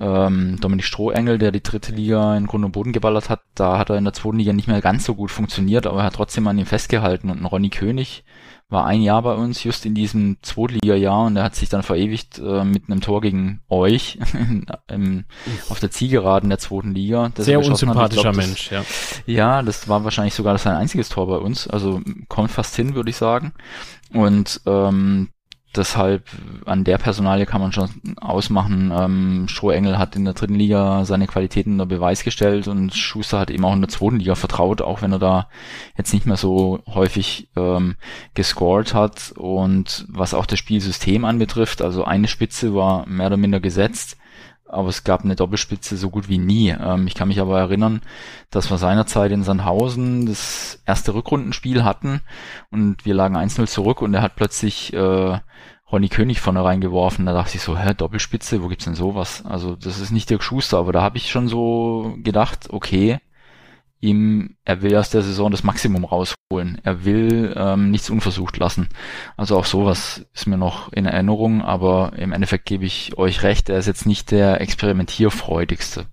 ähm, Dominik Strohengel, der die dritte Liga in Grund und Boden geballert hat, da hat er in der zweiten Liga nicht mehr ganz so gut funktioniert, aber er hat trotzdem an ihm festgehalten und ein Ronny König, war ein Jahr bei uns, just in diesem Zweitliga-Jahr und er hat sich dann verewigt äh, mit einem Tor gegen euch im, auf der Zielgeraden der zweiten Liga. Sehr unsympathischer glaub, Mensch, ja. Ja, das war wahrscheinlich sogar sein einziges Tor bei uns, also kommt fast hin, würde ich sagen. Und ähm, deshalb an der Personalie kann man schon ausmachen. Ähm, Strohengel hat in der dritten Liga seine Qualitäten unter Beweis gestellt und Schuster hat eben auch in der zweiten Liga vertraut, auch wenn er da jetzt nicht mehr so häufig ähm, gescored hat. Und was auch das Spielsystem anbetrifft, also eine Spitze war mehr oder minder gesetzt aber es gab eine Doppelspitze so gut wie nie. Ähm, ich kann mich aber erinnern, dass wir seinerzeit in Sandhausen das erste Rückrundenspiel hatten und wir lagen 1-0 zurück und er hat plötzlich äh, Ronny König vorne reingeworfen. Da dachte ich so, hä, Doppelspitze, wo gibt's denn sowas? Also das ist nicht Dirk Schuster, aber da habe ich schon so gedacht, okay, ihm, er will aus der Saison das Maximum rausholen. Er will ähm, nichts unversucht lassen. Also auch sowas ist mir noch in Erinnerung, aber im Endeffekt gebe ich euch recht, er ist jetzt nicht der experimentierfreudigste.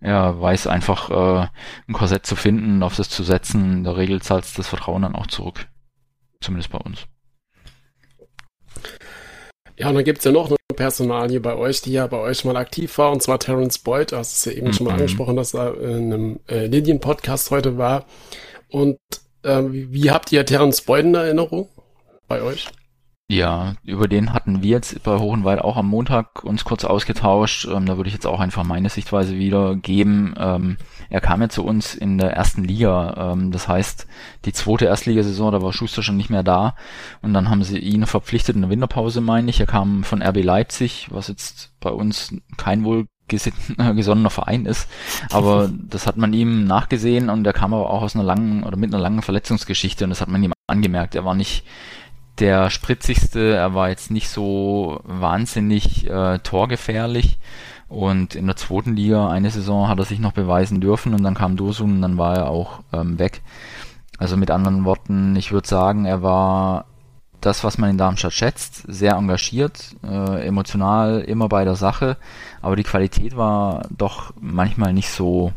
Er weiß einfach, äh, ein Korsett zu finden, auf das zu setzen. In der Regel zahlt das Vertrauen dann auch zurück. Zumindest bei uns. Ja, und dann gibt's ja noch eine Personalie bei euch, die ja bei euch mal aktiv war, und zwar Terence Boyd. Du hast es ja eben mhm. schon mal mhm. angesprochen, dass er in einem äh, Lilien-Podcast heute war. Und äh, wie habt ihr Terence Boyd in Erinnerung bei euch? Ja, über den hatten wir jetzt bei Hohenwald auch am Montag uns kurz ausgetauscht. Ähm, da würde ich jetzt auch einfach meine Sichtweise wiedergeben. Ähm, er kam ja zu uns in der ersten Liga. Ähm, das heißt, die zweite Erstligasaison, da war Schuster schon nicht mehr da. Und dann haben sie ihn verpflichtet in der Winterpause, meine ich. Er kam von RB Leipzig, was jetzt bei uns kein wohl gesonnener Verein ist. Aber das hat man ihm nachgesehen und er kam aber auch aus einer langen oder mit einer langen Verletzungsgeschichte und das hat man ihm angemerkt. Er war nicht der spritzigste, er war jetzt nicht so wahnsinnig äh, torgefährlich. Und in der zweiten Liga eine Saison hat er sich noch beweisen dürfen und dann kam Dosun und dann war er auch ähm, weg. Also mit anderen Worten, ich würde sagen, er war das, was man in Darmstadt schätzt, sehr engagiert, äh, emotional immer bei der Sache, aber die Qualität war doch manchmal nicht so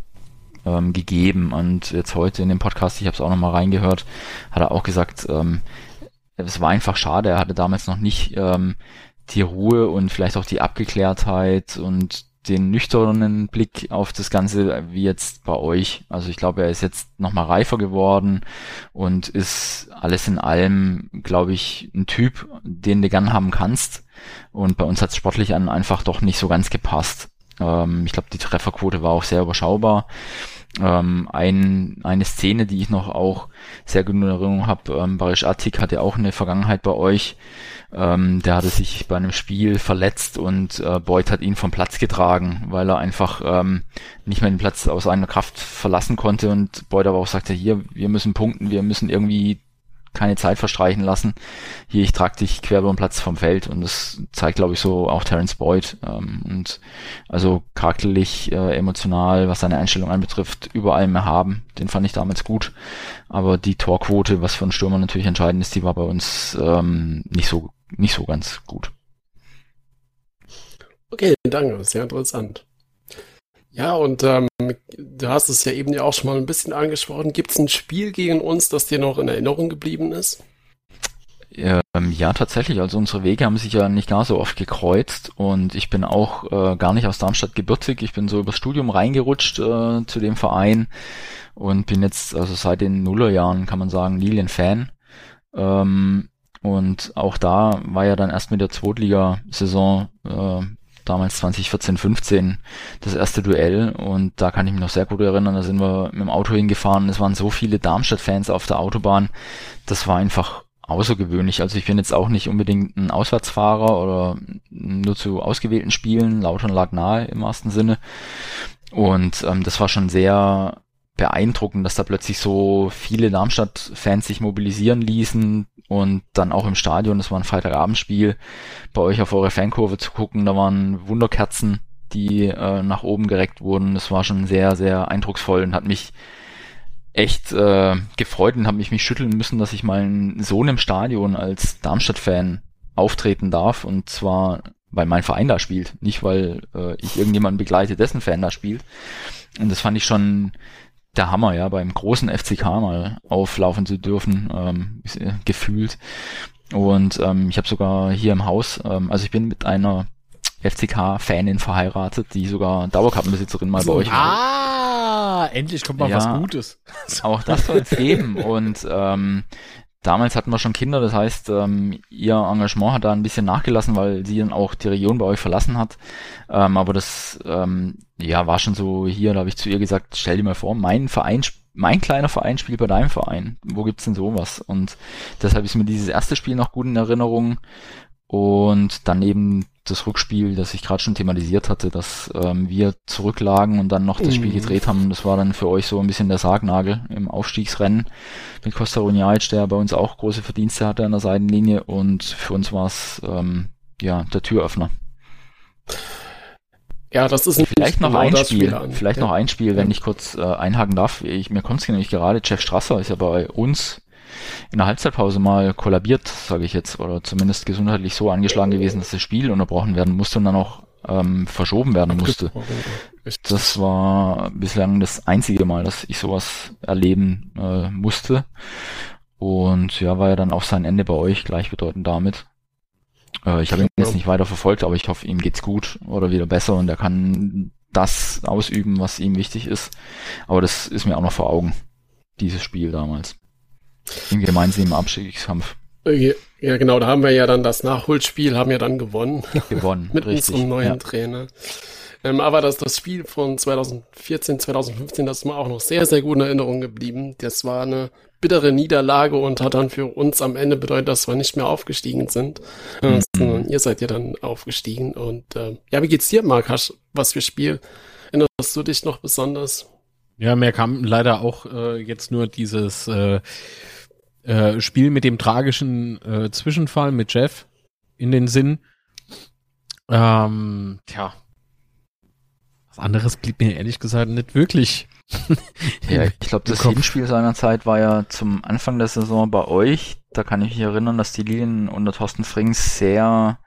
ähm, gegeben. Und jetzt heute in dem Podcast, ich habe es auch nochmal reingehört, hat er auch gesagt, ähm, es war einfach schade, er hatte damals noch nicht ähm, die Ruhe und vielleicht auch die Abgeklärtheit und den nüchternen Blick auf das Ganze wie jetzt bei euch. Also ich glaube, er ist jetzt nochmal reifer geworden und ist alles in allem, glaube ich, ein Typ, den du gern haben kannst. Und bei uns hat es sportlich einfach doch nicht so ganz gepasst. Ähm, ich glaube, die Trefferquote war auch sehr überschaubar. Ähm, ein, eine Szene, die ich noch auch sehr gut in Erinnerung habe, ähm, Barisch Attik hatte auch eine Vergangenheit bei euch. Ähm, der hatte sich bei einem Spiel verletzt und äh, Boyd hat ihn vom Platz getragen, weil er einfach ähm, nicht mehr den Platz aus einer Kraft verlassen konnte und Boyd aber auch sagte, hier, wir müssen punkten, wir müssen irgendwie keine Zeit verstreichen lassen. Hier, ich trage dich quer über den Platz vom Feld und das zeigt, glaube ich, so auch Terence Boyd. Ähm, und also charakterlich, äh, emotional, was seine Einstellung anbetrifft, überall mehr haben. Den fand ich damals gut. Aber die Torquote, was für einen Stürmer natürlich entscheidend ist, die war bei uns ähm, nicht so nicht so ganz gut. Okay, danke, sehr interessant. Ja, und ähm, du hast es ja eben ja auch schon mal ein bisschen angesprochen. Gibt es ein Spiel gegen uns, das dir noch in Erinnerung geblieben ist? Ähm, ja, tatsächlich. Also unsere Wege haben sich ja nicht gar so oft gekreuzt und ich bin auch äh, gar nicht aus Darmstadt gebürtig. Ich bin so übers Studium reingerutscht äh, zu dem Verein und bin jetzt also seit den Nullerjahren, kann man sagen, Lilien-Fan. Ähm, und auch da war ja dann erst mit der Zweitligasaison äh, damals 2014, 15 das erste Duell. Und da kann ich mich noch sehr gut erinnern, da sind wir mit dem Auto hingefahren, es waren so viele Darmstadt-Fans auf der Autobahn, das war einfach außergewöhnlich. Also ich bin jetzt auch nicht unbedingt ein Auswärtsfahrer oder nur zu ausgewählten Spielen, Lautern lag nahe im wahrsten Sinne. Und ähm, das war schon sehr beeindruckend, dass da plötzlich so viele Darmstadt-Fans sich mobilisieren ließen und dann auch im Stadion, das war ein Freitagabendspiel, bei euch auf eure Fankurve zu gucken, da waren Wunderkerzen, die äh, nach oben gereckt wurden. Das war schon sehr, sehr eindrucksvoll und hat mich echt äh, gefreut und habe mich, mich schütteln müssen, dass ich meinen Sohn im Stadion als Darmstadt-Fan auftreten darf und zwar weil mein Verein da spielt, nicht weil äh, ich irgendjemanden begleite, dessen Fan da spielt. Und das fand ich schon der Hammer, ja, beim großen FCK mal auflaufen zu dürfen, ähm, gefühlt. Und ähm, ich habe sogar hier im Haus, ähm, also ich bin mit einer FCK-Fanin verheiratet, die sogar Dauerkartenbesitzerin mal bei euch war. Ah, endlich kommt mal ja, was Gutes. Auch das soll es geben. Und ähm, damals hatten wir schon Kinder, das heißt, ähm, ihr Engagement hat da ein bisschen nachgelassen, weil sie dann auch die Region bei euch verlassen hat. Ähm, aber das ähm, ja war schon so hier, da habe ich zu ihr gesagt, stell dir mal vor, mein Verein, mein kleiner Verein spielt bei deinem Verein. Wo gibt's denn sowas? Und deshalb ist mir dieses erste Spiel noch gut in Erinnerung. Und dann eben das Rückspiel, das ich gerade schon thematisiert hatte, dass ähm, wir zurücklagen und dann noch das Spiel mhm. gedreht haben. Das war dann für euch so ein bisschen der Sargnagel im Aufstiegsrennen mit Costa Runjaic, der bei uns auch große Verdienste hatte an der Seitenlinie und für uns war es ähm, ja der Türöffner. Ja, das ist vielleicht noch genau ein Spiel, Spiel vielleicht ja. noch ein Spiel, wenn ich kurz äh, einhaken darf. Ich, mir kommt es nämlich gerade, Jeff Strasser ist ja bei uns in der Halbzeitpause mal kollabiert, sage ich jetzt, oder zumindest gesundheitlich so angeschlagen gewesen, dass das Spiel unterbrochen werden musste und dann auch ähm, verschoben werden musste. Das war bislang das einzige Mal, dass ich sowas erleben äh, musste. Und ja, war ja dann auch sein Ende bei euch gleichbedeutend damit. Äh, ich habe ihn jetzt nicht weiter verfolgt, aber ich hoffe, ihm geht's gut oder wieder besser und er kann das ausüben, was ihm wichtig ist. Aber das ist mir auch noch vor Augen, dieses Spiel damals. Im gemeinsamen Abstiegskampf. Ja, genau, da haben wir ja dann das Nachholspiel, haben ja dann gewonnen. Gewonnen, Mit richtig, unserem neuen ja. Trainer. Ähm, aber das, das Spiel von 2014, 2015, das ist mir auch noch sehr, sehr gut in Erinnerung geblieben. Das war eine bittere Niederlage und hat dann für uns am Ende bedeutet, dass wir nicht mehr aufgestiegen sind. Mhm. Sondern ihr seid ja dann aufgestiegen. Und äh, ja, wie geht's dir, Marc? Hast, was für Spiel erinnerst du dich noch besonders? Ja, mir kam leider auch äh, jetzt nur dieses äh, äh, Spiel mit dem tragischen äh, Zwischenfall mit Jeff in den Sinn. Ähm, tja. Was anderes blieb mir ehrlich gesagt nicht wirklich. ja, ich glaube, das Hinspiel seiner Zeit war ja zum Anfang der Saison bei euch. Da kann ich mich erinnern, dass die Lilien unter Thorsten Frings sehr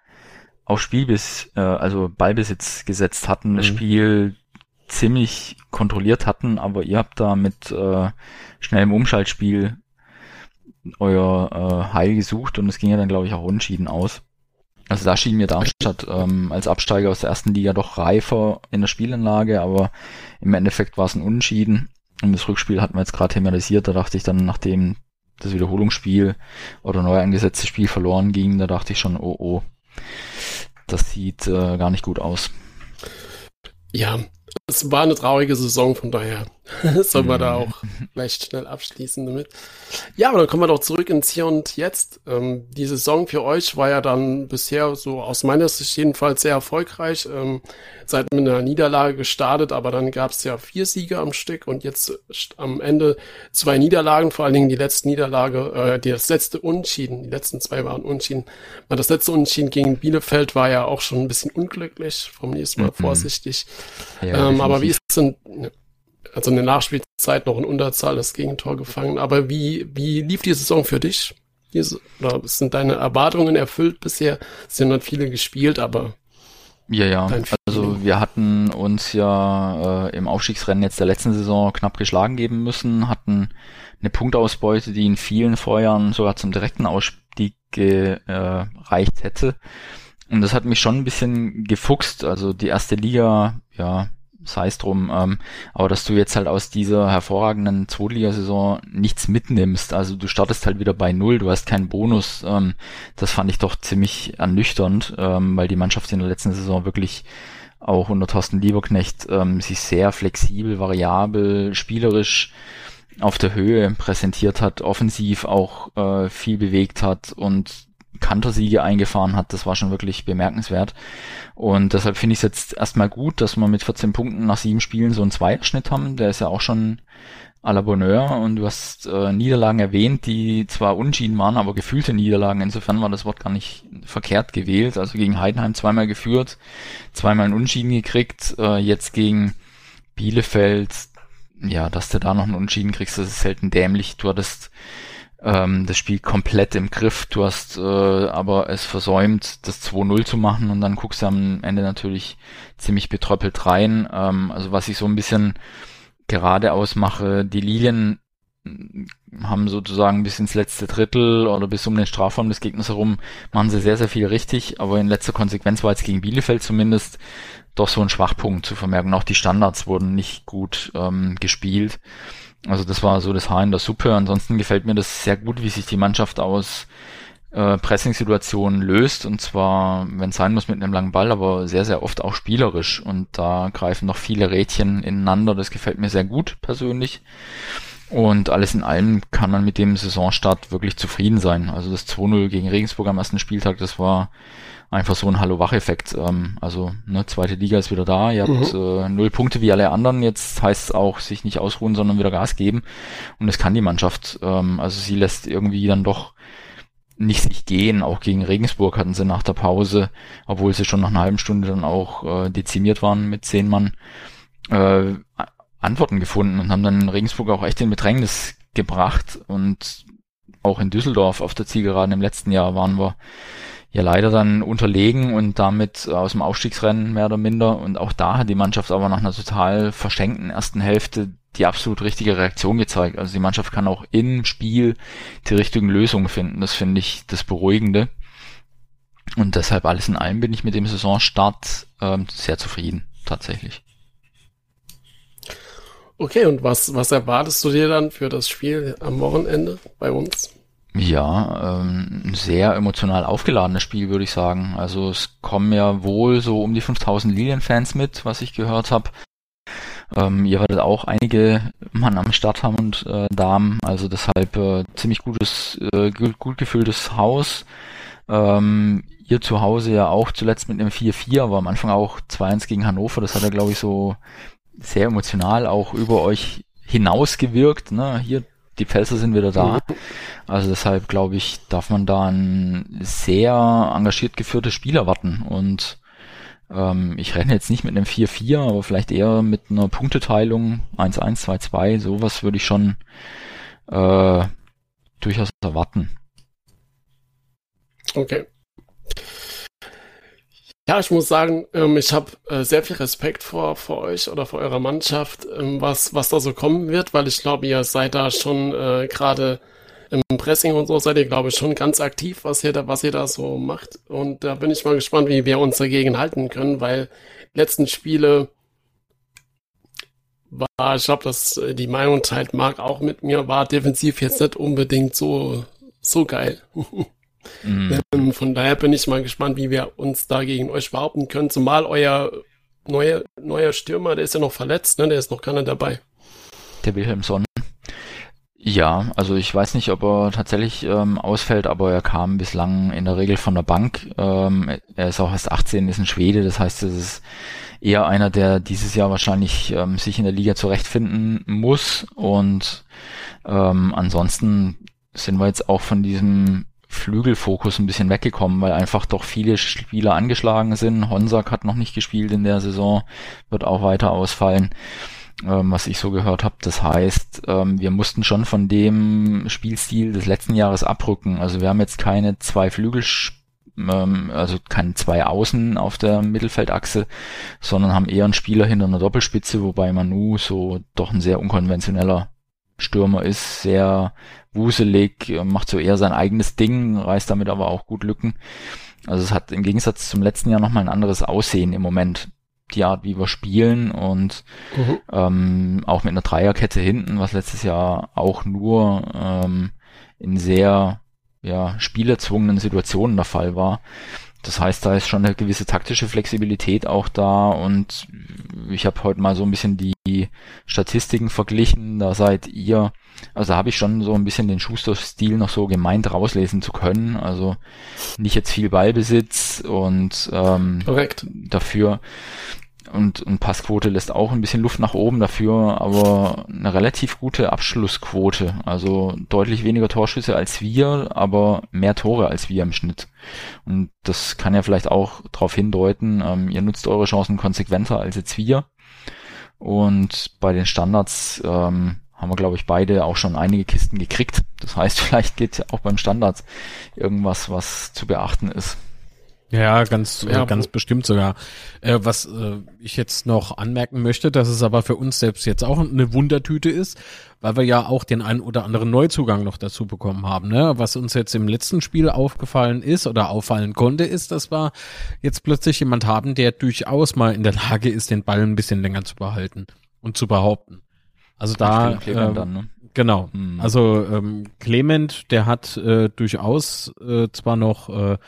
auf Spielbiss, äh, also Ballbesitz gesetzt hatten, mhm. das Spiel ziemlich kontrolliert hatten, aber ihr habt da mit äh, schnellem Umschaltspiel euer äh, Heil gesucht und es ging ja dann, glaube ich, auch unschieden aus. Also da schien mir Darmstadt ähm, als Absteiger aus der ersten Liga doch reifer in der Spielanlage, aber im Endeffekt war es ein Unentschieden. Und das Rückspiel hatten wir jetzt gerade thematisiert, da dachte ich dann, nachdem das Wiederholungsspiel oder neu angesetzte Spiel verloren ging, da dachte ich schon, oh oh, das sieht äh, gar nicht gut aus. Ja, es war eine traurige Saison, von daher sollen wir da auch vielleicht schnell abschließen damit. Ja, aber dann kommen wir doch zurück ins Hier und Jetzt. Ähm, die Saison für euch war ja dann bisher so aus meiner Sicht jedenfalls sehr erfolgreich. Ähm, seid mit einer Niederlage gestartet, aber dann gab es ja vier Siege am Stück und jetzt am Ende zwei Niederlagen, vor allen Dingen die letzte Niederlage, äh, die, das letzte Unschieden, die letzten zwei waren Unschieden. Das letzte Unschieden gegen Bielefeld war ja auch schon ein bisschen unglücklich, vom nächsten Mal mhm. vorsichtig. Ja, ähm, aber wie ist denn, also in der Nachspielzeit noch in Unterzahl das Gegentor gefangen, aber wie, wie lief die Saison für dich? Diese, oder sind deine Erwartungen erfüllt bisher? Es sind hat viele gespielt, aber ja, ja. Also wir hatten uns ja äh, im Aufstiegsrennen jetzt der letzten Saison knapp geschlagen geben müssen, hatten eine Punktausbeute, die in vielen Vorjahren sogar zum direkten Ausstieg gereicht hätte. Und das hat mich schon ein bisschen gefuchst. Also die erste Liga, ja, sei es drum, ähm, aber dass du jetzt halt aus dieser hervorragenden Zweitligasaison nichts mitnimmst, also du startest halt wieder bei Null, du hast keinen Bonus, ähm, das fand ich doch ziemlich ernüchternd, ähm, weil die Mannschaft in der letzten Saison wirklich auch unter Thorsten Lieberknecht ähm, sich sehr flexibel, variabel, spielerisch auf der Höhe präsentiert hat, offensiv auch äh, viel bewegt hat und Kantersiege eingefahren hat. Das war schon wirklich bemerkenswert. Und deshalb finde ich es jetzt erstmal gut, dass wir mit 14 Punkten nach sieben Spielen so einen Zweierschnitt haben. Der ist ja auch schon à la Bonheur. Und du hast äh, Niederlagen erwähnt, die zwar unschieden waren, aber gefühlte Niederlagen. Insofern war das Wort gar nicht verkehrt gewählt. Also gegen Heidenheim zweimal geführt, zweimal einen Unschieden gekriegt. Äh, jetzt gegen Bielefeld, ja, dass du da noch einen Unschieden kriegst, das ist selten dämlich. Du hattest ähm, das Spiel komplett im Griff. Du hast äh, aber es versäumt, das 2-0 zu machen und dann guckst du am Ende natürlich ziemlich betröppelt rein. Ähm, also was ich so ein bisschen geradeaus mache, die Lilien haben sozusagen bis ins letzte Drittel oder bis um den Strafraum des Gegners herum, machen sie sehr, sehr viel richtig, aber in letzter Konsequenz war jetzt gegen Bielefeld zumindest doch so ein Schwachpunkt zu vermerken. Auch die Standards wurden nicht gut ähm, gespielt. Also das war so das Haar in der Suppe. Ansonsten gefällt mir das sehr gut, wie sich die Mannschaft aus äh, Pressing-Situationen löst und zwar, wenn es sein muss, mit einem langen Ball, aber sehr, sehr oft auch spielerisch und da greifen noch viele Rädchen ineinander. Das gefällt mir sehr gut persönlich. Und alles in allem kann man mit dem Saisonstart wirklich zufrieden sein. Also das 2-0 gegen Regensburg am ersten Spieltag, das war einfach so ein Hallo-Wach-Effekt. Ähm, also ne, zweite Liga ist wieder da. Ihr habt mhm. äh, null Punkte wie alle anderen. Jetzt heißt es auch, sich nicht ausruhen, sondern wieder Gas geben. Und das kann die Mannschaft. Ähm, also sie lässt irgendwie dann doch nicht sich gehen. Auch gegen Regensburg hatten sie nach der Pause, obwohl sie schon nach einer halben Stunde dann auch äh, dezimiert waren mit zehn Mann, äh, Antworten gefunden und haben dann Regensburg auch echt in Bedrängnis gebracht und auch in Düsseldorf auf der Zielgeraden im letzten Jahr waren wir ja leider dann unterlegen und damit aus dem Aufstiegsrennen mehr oder minder. Und auch da hat die Mannschaft aber nach einer total verschenkten ersten Hälfte die absolut richtige Reaktion gezeigt. Also die Mannschaft kann auch im Spiel die richtigen Lösungen finden. Das finde ich das Beruhigende. Und deshalb alles in allem bin ich mit dem Saisonstart ähm, sehr zufrieden, tatsächlich. Okay, und was, was erwartest du dir dann für das Spiel am Wochenende bei uns? Ja, ähm, sehr emotional aufgeladenes Spiel, würde ich sagen. Also es kommen ja wohl so um die 5000 Lilienfans mit, was ich gehört habe. Ähm, ihr werdet auch einige Mann am Start haben und äh, Damen, also deshalb äh, ziemlich gutes, äh, gut, gefülltes Haus. Ähm, ihr zu Hause ja auch zuletzt mit einem 4-4, aber am Anfang auch 2-1 gegen Hannover. Das hat er, glaube ich, so sehr emotional auch über euch hinausgewirkt. Ne? Hier die Pfälzer sind wieder da. Also deshalb glaube ich, darf man da ein sehr engagiert geführtes Spiel erwarten. Und ähm, ich rechne jetzt nicht mit einem 4-4, aber vielleicht eher mit einer Punkteteilung 1-1, 2-2. Sowas würde ich schon äh, durchaus erwarten. Okay. Ja, ich muss sagen, ähm, ich habe äh, sehr viel Respekt vor, vor euch oder vor eurer Mannschaft, ähm, was, was da so kommen wird, weil ich glaube, ihr seid da schon äh, gerade im Pressing und so seid ihr, glaube ich, schon ganz aktiv, was ihr da, was ihr da so macht. Und da bin ich mal gespannt, wie wir uns dagegen halten können, weil letzten Spiele war, ich glaube, dass die Meinung teilt Marc auch mit mir, war defensiv jetzt nicht unbedingt so, so geil. Mhm. Von daher bin ich mal gespannt, wie wir uns da gegen euch behaupten können, zumal euer neuer, neuer Stürmer, der ist ja noch verletzt, ne? Der ist noch keiner dabei. Der Wilhelmsson. Ja, also ich weiß nicht, ob er tatsächlich ähm, ausfällt, aber er kam bislang in der Regel von der Bank. Ähm, er ist auch erst 18, ist ein Schwede, das heißt, es ist eher einer, der dieses Jahr wahrscheinlich ähm, sich in der Liga zurechtfinden muss. Und ähm, ansonsten sind wir jetzt auch von diesem Flügelfokus ein bisschen weggekommen, weil einfach doch viele Spieler angeschlagen sind. Honsak hat noch nicht gespielt in der Saison, wird auch weiter ausfallen, ähm, was ich so gehört habe. Das heißt, ähm, wir mussten schon von dem Spielstil des letzten Jahres abrücken. Also wir haben jetzt keine zwei Flügel ähm, also keine zwei Außen auf der Mittelfeldachse, sondern haben eher einen Spieler hinter einer Doppelspitze, wobei Manu so doch ein sehr unkonventioneller Stürmer ist, sehr wuselig, macht so eher sein eigenes Ding, reißt damit aber auch gut Lücken. Also es hat im Gegensatz zum letzten Jahr nochmal ein anderes Aussehen im Moment. Die Art, wie wir spielen und mhm. ähm, auch mit einer Dreierkette hinten, was letztes Jahr auch nur ähm, in sehr ja, spielerzwungenen Situationen der Fall war. Das heißt, da ist schon eine gewisse taktische Flexibilität auch da und ich habe heute mal so ein bisschen die Statistiken verglichen. Da seid ihr also habe ich schon so ein bisschen den Schuster-Stil noch so gemeint rauslesen zu können. Also nicht jetzt viel Ballbesitz und ähm, Korrekt. dafür und, und Passquote lässt auch ein bisschen Luft nach oben dafür, aber eine relativ gute Abschlussquote. Also deutlich weniger Torschüsse als wir, aber mehr Tore als wir im Schnitt. Und das kann ja vielleicht auch darauf hindeuten, ähm, ihr nutzt eure Chancen konsequenter als jetzt wir. Und bei den Standards ähm, haben wir, glaube ich, beide auch schon einige Kisten gekriegt. Das heißt, vielleicht geht auch beim Standard irgendwas, was zu beachten ist. Ja, ganz, ja, ganz bestimmt sogar. Äh, was äh, ich jetzt noch anmerken möchte, dass es aber für uns selbst jetzt auch eine Wundertüte ist, weil wir ja auch den einen oder anderen Neuzugang noch dazu bekommen haben. Ne? Was uns jetzt im letzten Spiel aufgefallen ist oder auffallen konnte, ist, dass wir jetzt plötzlich jemand haben, der durchaus mal in der Lage ist, den Ball ein bisschen länger zu behalten und zu behaupten. Also da ähm, dann, ne? genau. Hm. Also ähm, Clement, der hat äh, durchaus äh, zwar noch äh,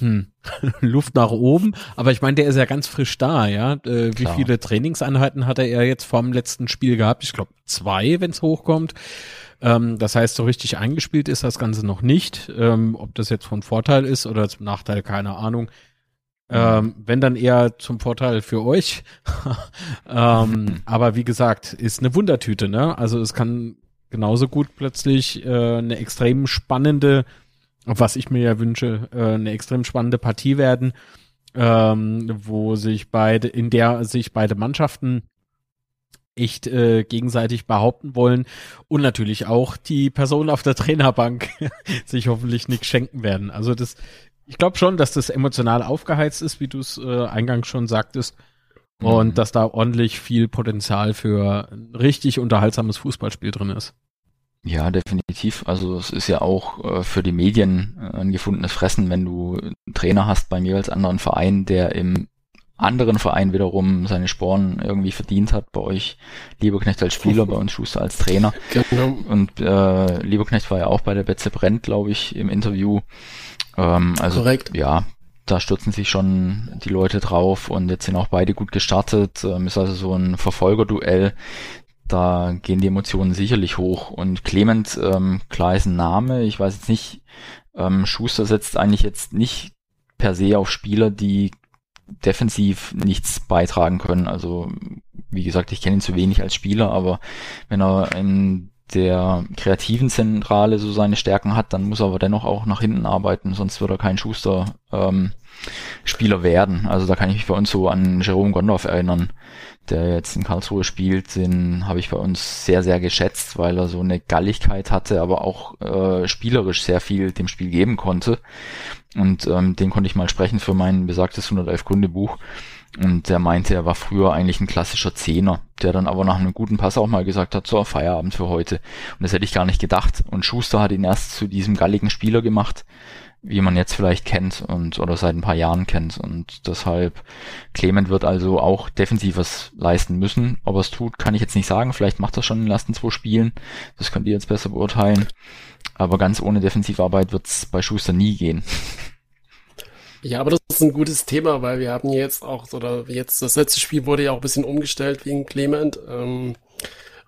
hm, Luft nach oben, aber ich meine, der ist ja ganz frisch da, ja. Äh, wie viele Trainingseinheiten hat er jetzt vom letzten Spiel gehabt? Ich glaube zwei, wenn es hochkommt. Ähm, das heißt, so richtig eingespielt ist das Ganze noch nicht. Ähm, ob das jetzt von Vorteil ist oder zum Nachteil, keine Ahnung. Ähm, wenn dann eher zum Vorteil für euch. ähm, aber wie gesagt, ist eine Wundertüte, ne? Also es kann genauso gut plötzlich äh, eine extrem spannende, was ich mir ja wünsche, äh, eine extrem spannende Partie werden, ähm, wo sich beide, in der sich beide Mannschaften echt äh, gegenseitig behaupten wollen und natürlich auch die Personen auf der Trainerbank sich hoffentlich nichts schenken werden. Also das ich glaube schon, dass das emotional aufgeheizt ist, wie du es äh, eingangs schon sagtest. Und mhm. dass da ordentlich viel Potenzial für ein richtig unterhaltsames Fußballspiel drin ist. Ja, definitiv. Also es ist ja auch äh, für die Medien äh, ein gefundenes Fressen, wenn du einen Trainer hast beim jeweils anderen Verein, der im anderen Verein wiederum seine Sporen irgendwie verdient hat. Bei euch Lieberknecht als Spieler, bei uns Schuster als Trainer. Genau. Und äh, Lieberknecht war ja auch bei der Betze Brennt, glaube ich, im Interview. Ähm, also Korrekt. ja, da stürzen sich schon die Leute drauf und jetzt sind auch beide gut gestartet. Ähm, ist also so ein Verfolgerduell. Da gehen die Emotionen sicherlich hoch. Und Clement, ähm, klar ist ein Name. Ich weiß jetzt nicht, ähm, Schuster setzt eigentlich jetzt nicht per se auf Spieler, die defensiv nichts beitragen können. Also wie gesagt, ich kenne ihn zu wenig als Spieler, aber wenn er in der kreativen Zentrale so seine Stärken hat, dann muss er aber dennoch auch nach hinten arbeiten, sonst wird er kein Schuster ähm, Spieler werden. Also da kann ich mich bei uns so an Jerome Gondorf erinnern, der jetzt in Karlsruhe spielt, den habe ich bei uns sehr, sehr geschätzt, weil er so eine Galligkeit hatte, aber auch äh, spielerisch sehr viel dem Spiel geben konnte. Und ähm, den konnte ich mal sprechen für mein besagtes 111 Kunde Buch. Und der meinte, er war früher eigentlich ein klassischer Zehner, der dann aber nach einem guten Pass auch mal gesagt hat, so, Feierabend für heute. Und das hätte ich gar nicht gedacht. Und Schuster hat ihn erst zu diesem galligen Spieler gemacht, wie man jetzt vielleicht kennt und oder seit ein paar Jahren kennt. Und deshalb, Clement wird also auch defensiv was leisten müssen. Ob er es tut, kann ich jetzt nicht sagen. Vielleicht macht er schon in den ersten zwei Spielen. Das könnt ihr jetzt besser beurteilen. Aber ganz ohne Defensivarbeit wird es bei Schuster nie gehen. Ja, aber das ist ein gutes Thema, weil wir haben jetzt auch, oder jetzt das letzte Spiel wurde ja auch ein bisschen umgestellt wegen Clement. Ähm,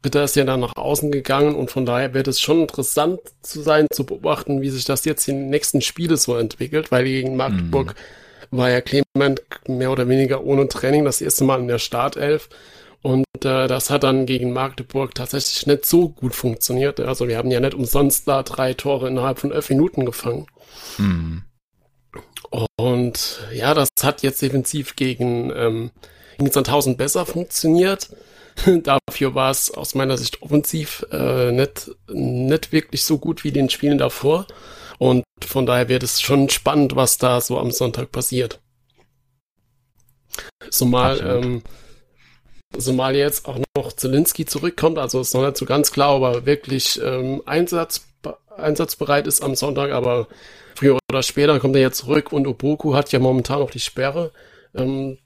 Ritter ist ja dann nach außen gegangen und von daher wird es schon interessant zu sein, zu beobachten, wie sich das jetzt in den nächsten Spiele so entwickelt, weil gegen Magdeburg mhm. war ja Clement mehr oder weniger ohne Training das erste Mal in der Startelf. Und äh, das hat dann gegen Magdeburg tatsächlich nicht so gut funktioniert. Also wir haben ja nicht umsonst da drei Tore innerhalb von elf Minuten gefangen. Mhm. Und ja, das hat jetzt defensiv gegen, ähm, gegen Sandhausen besser funktioniert. Dafür war es aus meiner Sicht offensiv äh, nicht, nicht wirklich so gut wie den Spielen davor. Und von daher wird es schon spannend, was da so am Sonntag passiert. Zumal, ähm, zumal jetzt auch noch Zelinski zurückkommt, also ist noch nicht so ganz klar, ob er wirklich ähm, Einsatz, einsatzbereit ist am Sonntag, aber früher oder später kommt er jetzt zurück und Oboku hat ja momentan noch die Sperre. Ähm,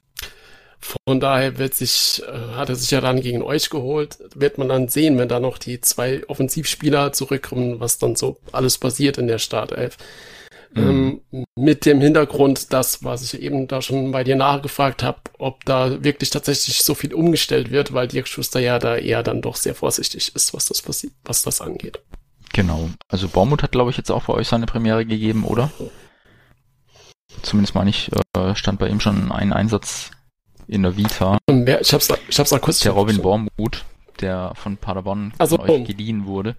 von daher wird sich, äh, hat er sich ja dann gegen euch geholt. Wird man dann sehen, wenn da noch die zwei Offensivspieler zurückkommen, was dann so alles passiert in der Startelf. Mhm. Ähm, mit dem Hintergrund, das, was ich eben da schon bei dir nachgefragt habe, ob da wirklich tatsächlich so viel umgestellt wird, weil Dirk Schuster ja da eher dann doch sehr vorsichtig ist, was das, was das angeht. Genau. Also Baumut hat, glaube ich, jetzt auch bei euch seine Premiere gegeben, oder? Zumindest meine ich, äh, stand bei ihm schon ein Einsatz in der Vita. Ich hab's, ich hab's akustisch. Der Robin Bormuth, der von Paderborn also, von euch geliehen wurde.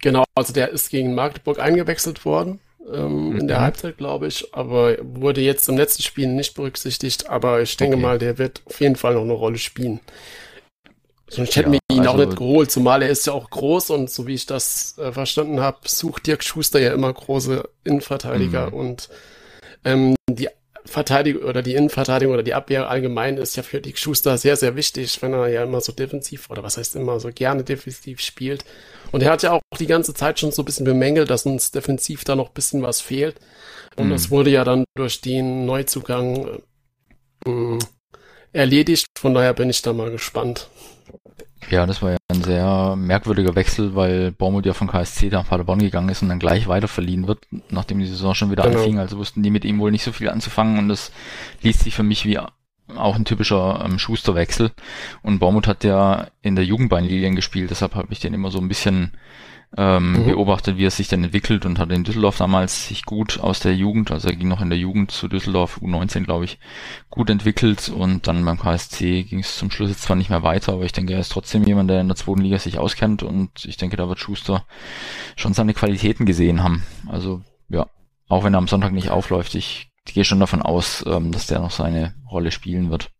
Genau, also der ist gegen Magdeburg eingewechselt worden ähm, mhm. in der mhm. Halbzeit, glaube ich, aber wurde jetzt im letzten Spiel nicht berücksichtigt. Aber ich denke okay. mal, der wird auf jeden Fall noch eine Rolle spielen. Sonst hätten ja, wir ihn also, auch nicht geholt, zumal er ist ja auch groß und so wie ich das äh, verstanden habe, sucht Dirk Schuster ja immer große Innenverteidiger mhm. und ähm, die Verteidigung oder die Innenverteidigung oder die Abwehr allgemein ist ja für Dick Schuster sehr, sehr wichtig, wenn er ja immer so defensiv oder was heißt immer so gerne defensiv spielt. Und er hat ja auch die ganze Zeit schon so ein bisschen bemängelt, dass uns defensiv da noch ein bisschen was fehlt. Und mhm. das wurde ja dann durch den Neuzugang äh, erledigt. Von daher bin ich da mal gespannt. Ja, das war ja ein sehr merkwürdiger Wechsel, weil Baumut ja von KSC nach Paderborn gegangen ist und dann gleich weiter verliehen wird, nachdem die Saison schon wieder genau. anfing. Also wussten die mit ihm wohl nicht so viel anzufangen und das liest sich für mich wie auch ein typischer ähm, Schusterwechsel. Und Baumut hat ja in der Jugendbeinlilien gespielt, deshalb habe ich den immer so ein bisschen ähm, mhm. beobachtet, wie er sich dann entwickelt und hat in Düsseldorf damals sich gut aus der Jugend, also er ging noch in der Jugend zu Düsseldorf, U19 glaube ich, gut entwickelt und dann beim KSC ging es zum Schluss jetzt zwar nicht mehr weiter, aber ich denke, er ist trotzdem jemand, der in der zweiten Liga sich auskennt und ich denke, da wird Schuster schon seine Qualitäten gesehen haben. Also ja, auch wenn er am Sonntag nicht aufläuft, ich, gehe schon davon aus, ähm, dass der noch seine Rolle spielen wird.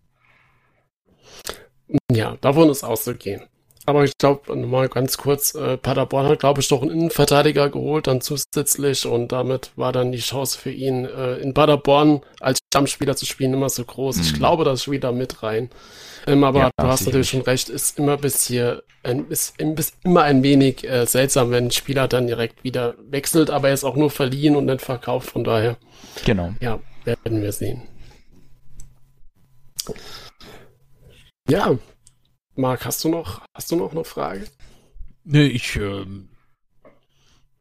Ja, davon ist auszugehen. Aber ich glaube, mal ganz kurz, äh, Paderborn hat, glaube ich, doch einen Innenverteidiger geholt, dann zusätzlich und damit war dann die Chance für ihn, äh, in Paderborn als Stammspieler zu spielen, immer so groß. Mhm. Ich glaube, das spielt da mit rein. Ähm, aber ja, du hast natürlich schon recht, ist immer bis hier, ein, ist, ist immer ein wenig äh, seltsam, wenn ein Spieler dann direkt wieder wechselt, aber er ist auch nur verliehen und nicht verkauft, von daher. Genau. Ja, werden wir sehen. Ja, Marc, hast du noch, hast du noch eine Frage? Nee, ich ähm,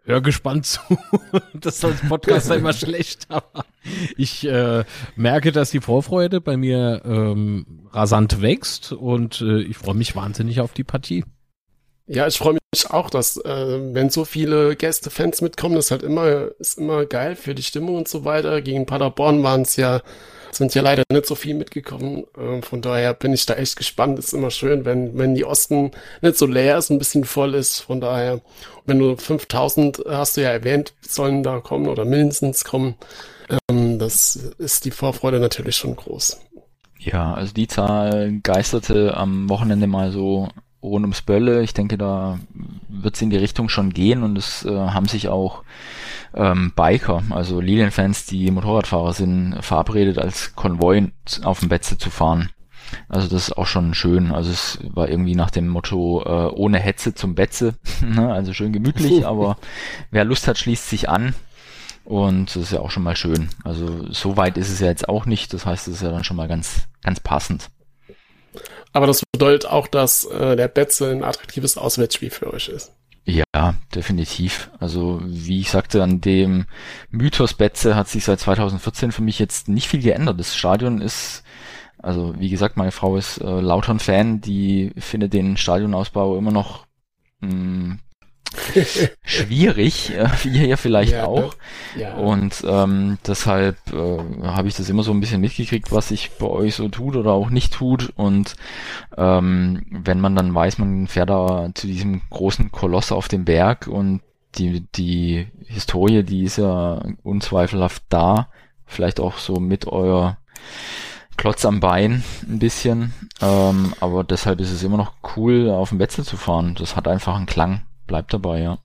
höre gespannt zu. das ist als Podcaster immer schlecht, aber ich äh, merke, dass die Vorfreude bei mir ähm, rasant wächst und äh, ich freue mich wahnsinnig auf die Partie. Ja, ich freue mich auch, dass äh, wenn so viele Gäste, Fans mitkommen, das ist halt immer, ist immer geil für die Stimmung und so weiter. Gegen Paderborn waren es ja sind ja leider nicht so viel mitgekommen. Äh, von daher bin ich da echt gespannt. Ist immer schön, wenn, wenn die Osten nicht so leer ist, ein bisschen voll ist. Von daher, wenn du 5000 hast du ja erwähnt, sollen da kommen oder mindestens kommen. Ähm, das ist die Vorfreude natürlich schon groß. Ja, also die Zahl geisterte am Wochenende mal so rund ums Bölle. Ich denke, da wird es in die Richtung schon gehen und es äh, haben sich auch ähm, Biker, also Lilienfans, die Motorradfahrer sind, verabredet als Konvoi auf dem Betze zu fahren. Also das ist auch schon schön. Also es war irgendwie nach dem Motto äh, ohne Hetze zum Betze. ne? also schön gemütlich, aber wer Lust hat, schließt sich an. Und das ist ja auch schon mal schön. Also so weit ist es ja jetzt auch nicht. Das heißt, es ist ja dann schon mal ganz, ganz passend. Aber das bedeutet auch, dass äh, der Betze ein attraktives Auswärtsspiel für euch ist. Ja, definitiv. Also wie ich sagte, an dem Mythos Betze hat sich seit 2014 für mich jetzt nicht viel geändert. Das Stadion ist, also wie gesagt, meine Frau ist äh, Lautern-Fan, die findet den Stadionausbau immer noch mh, mm, schwierig, äh, wie ihr vielleicht ja, auch. Ja. Und ähm, deshalb äh, habe ich das immer so ein bisschen mitgekriegt, was sich bei euch so tut oder auch nicht tut. Und ähm, wenn man dann weiß, man fährt da zu diesem großen Koloss auf dem Berg und die, die Historie, die ist ja unzweifelhaft da. Vielleicht auch so mit euer Klotz am Bein ein bisschen. Ähm, aber deshalb ist es immer noch cool, auf dem Wetzel zu fahren. Das hat einfach einen Klang bleibt dabei, ja.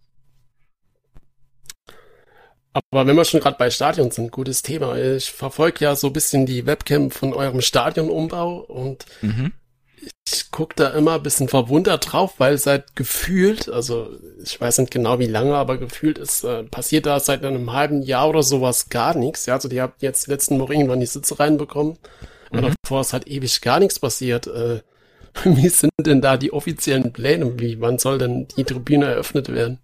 Aber wenn wir schon gerade bei Stadion sind, gutes Thema. Ich verfolge ja so ein bisschen die Webcam von eurem Stadionumbau und mhm. ich gucke da immer ein bisschen verwundert drauf, weil seit gefühlt, also ich weiß nicht genau wie lange, aber gefühlt ist äh, passiert da seit einem halben Jahr oder sowas gar nichts. Ja, also die habt jetzt letzten Wochen irgendwann die Sitze reinbekommen. Mhm. Und davor ist halt ewig gar nichts passiert. Äh, Wie sind denn da die offiziellen Pläne? Wie, wann soll denn die Tribüne eröffnet werden?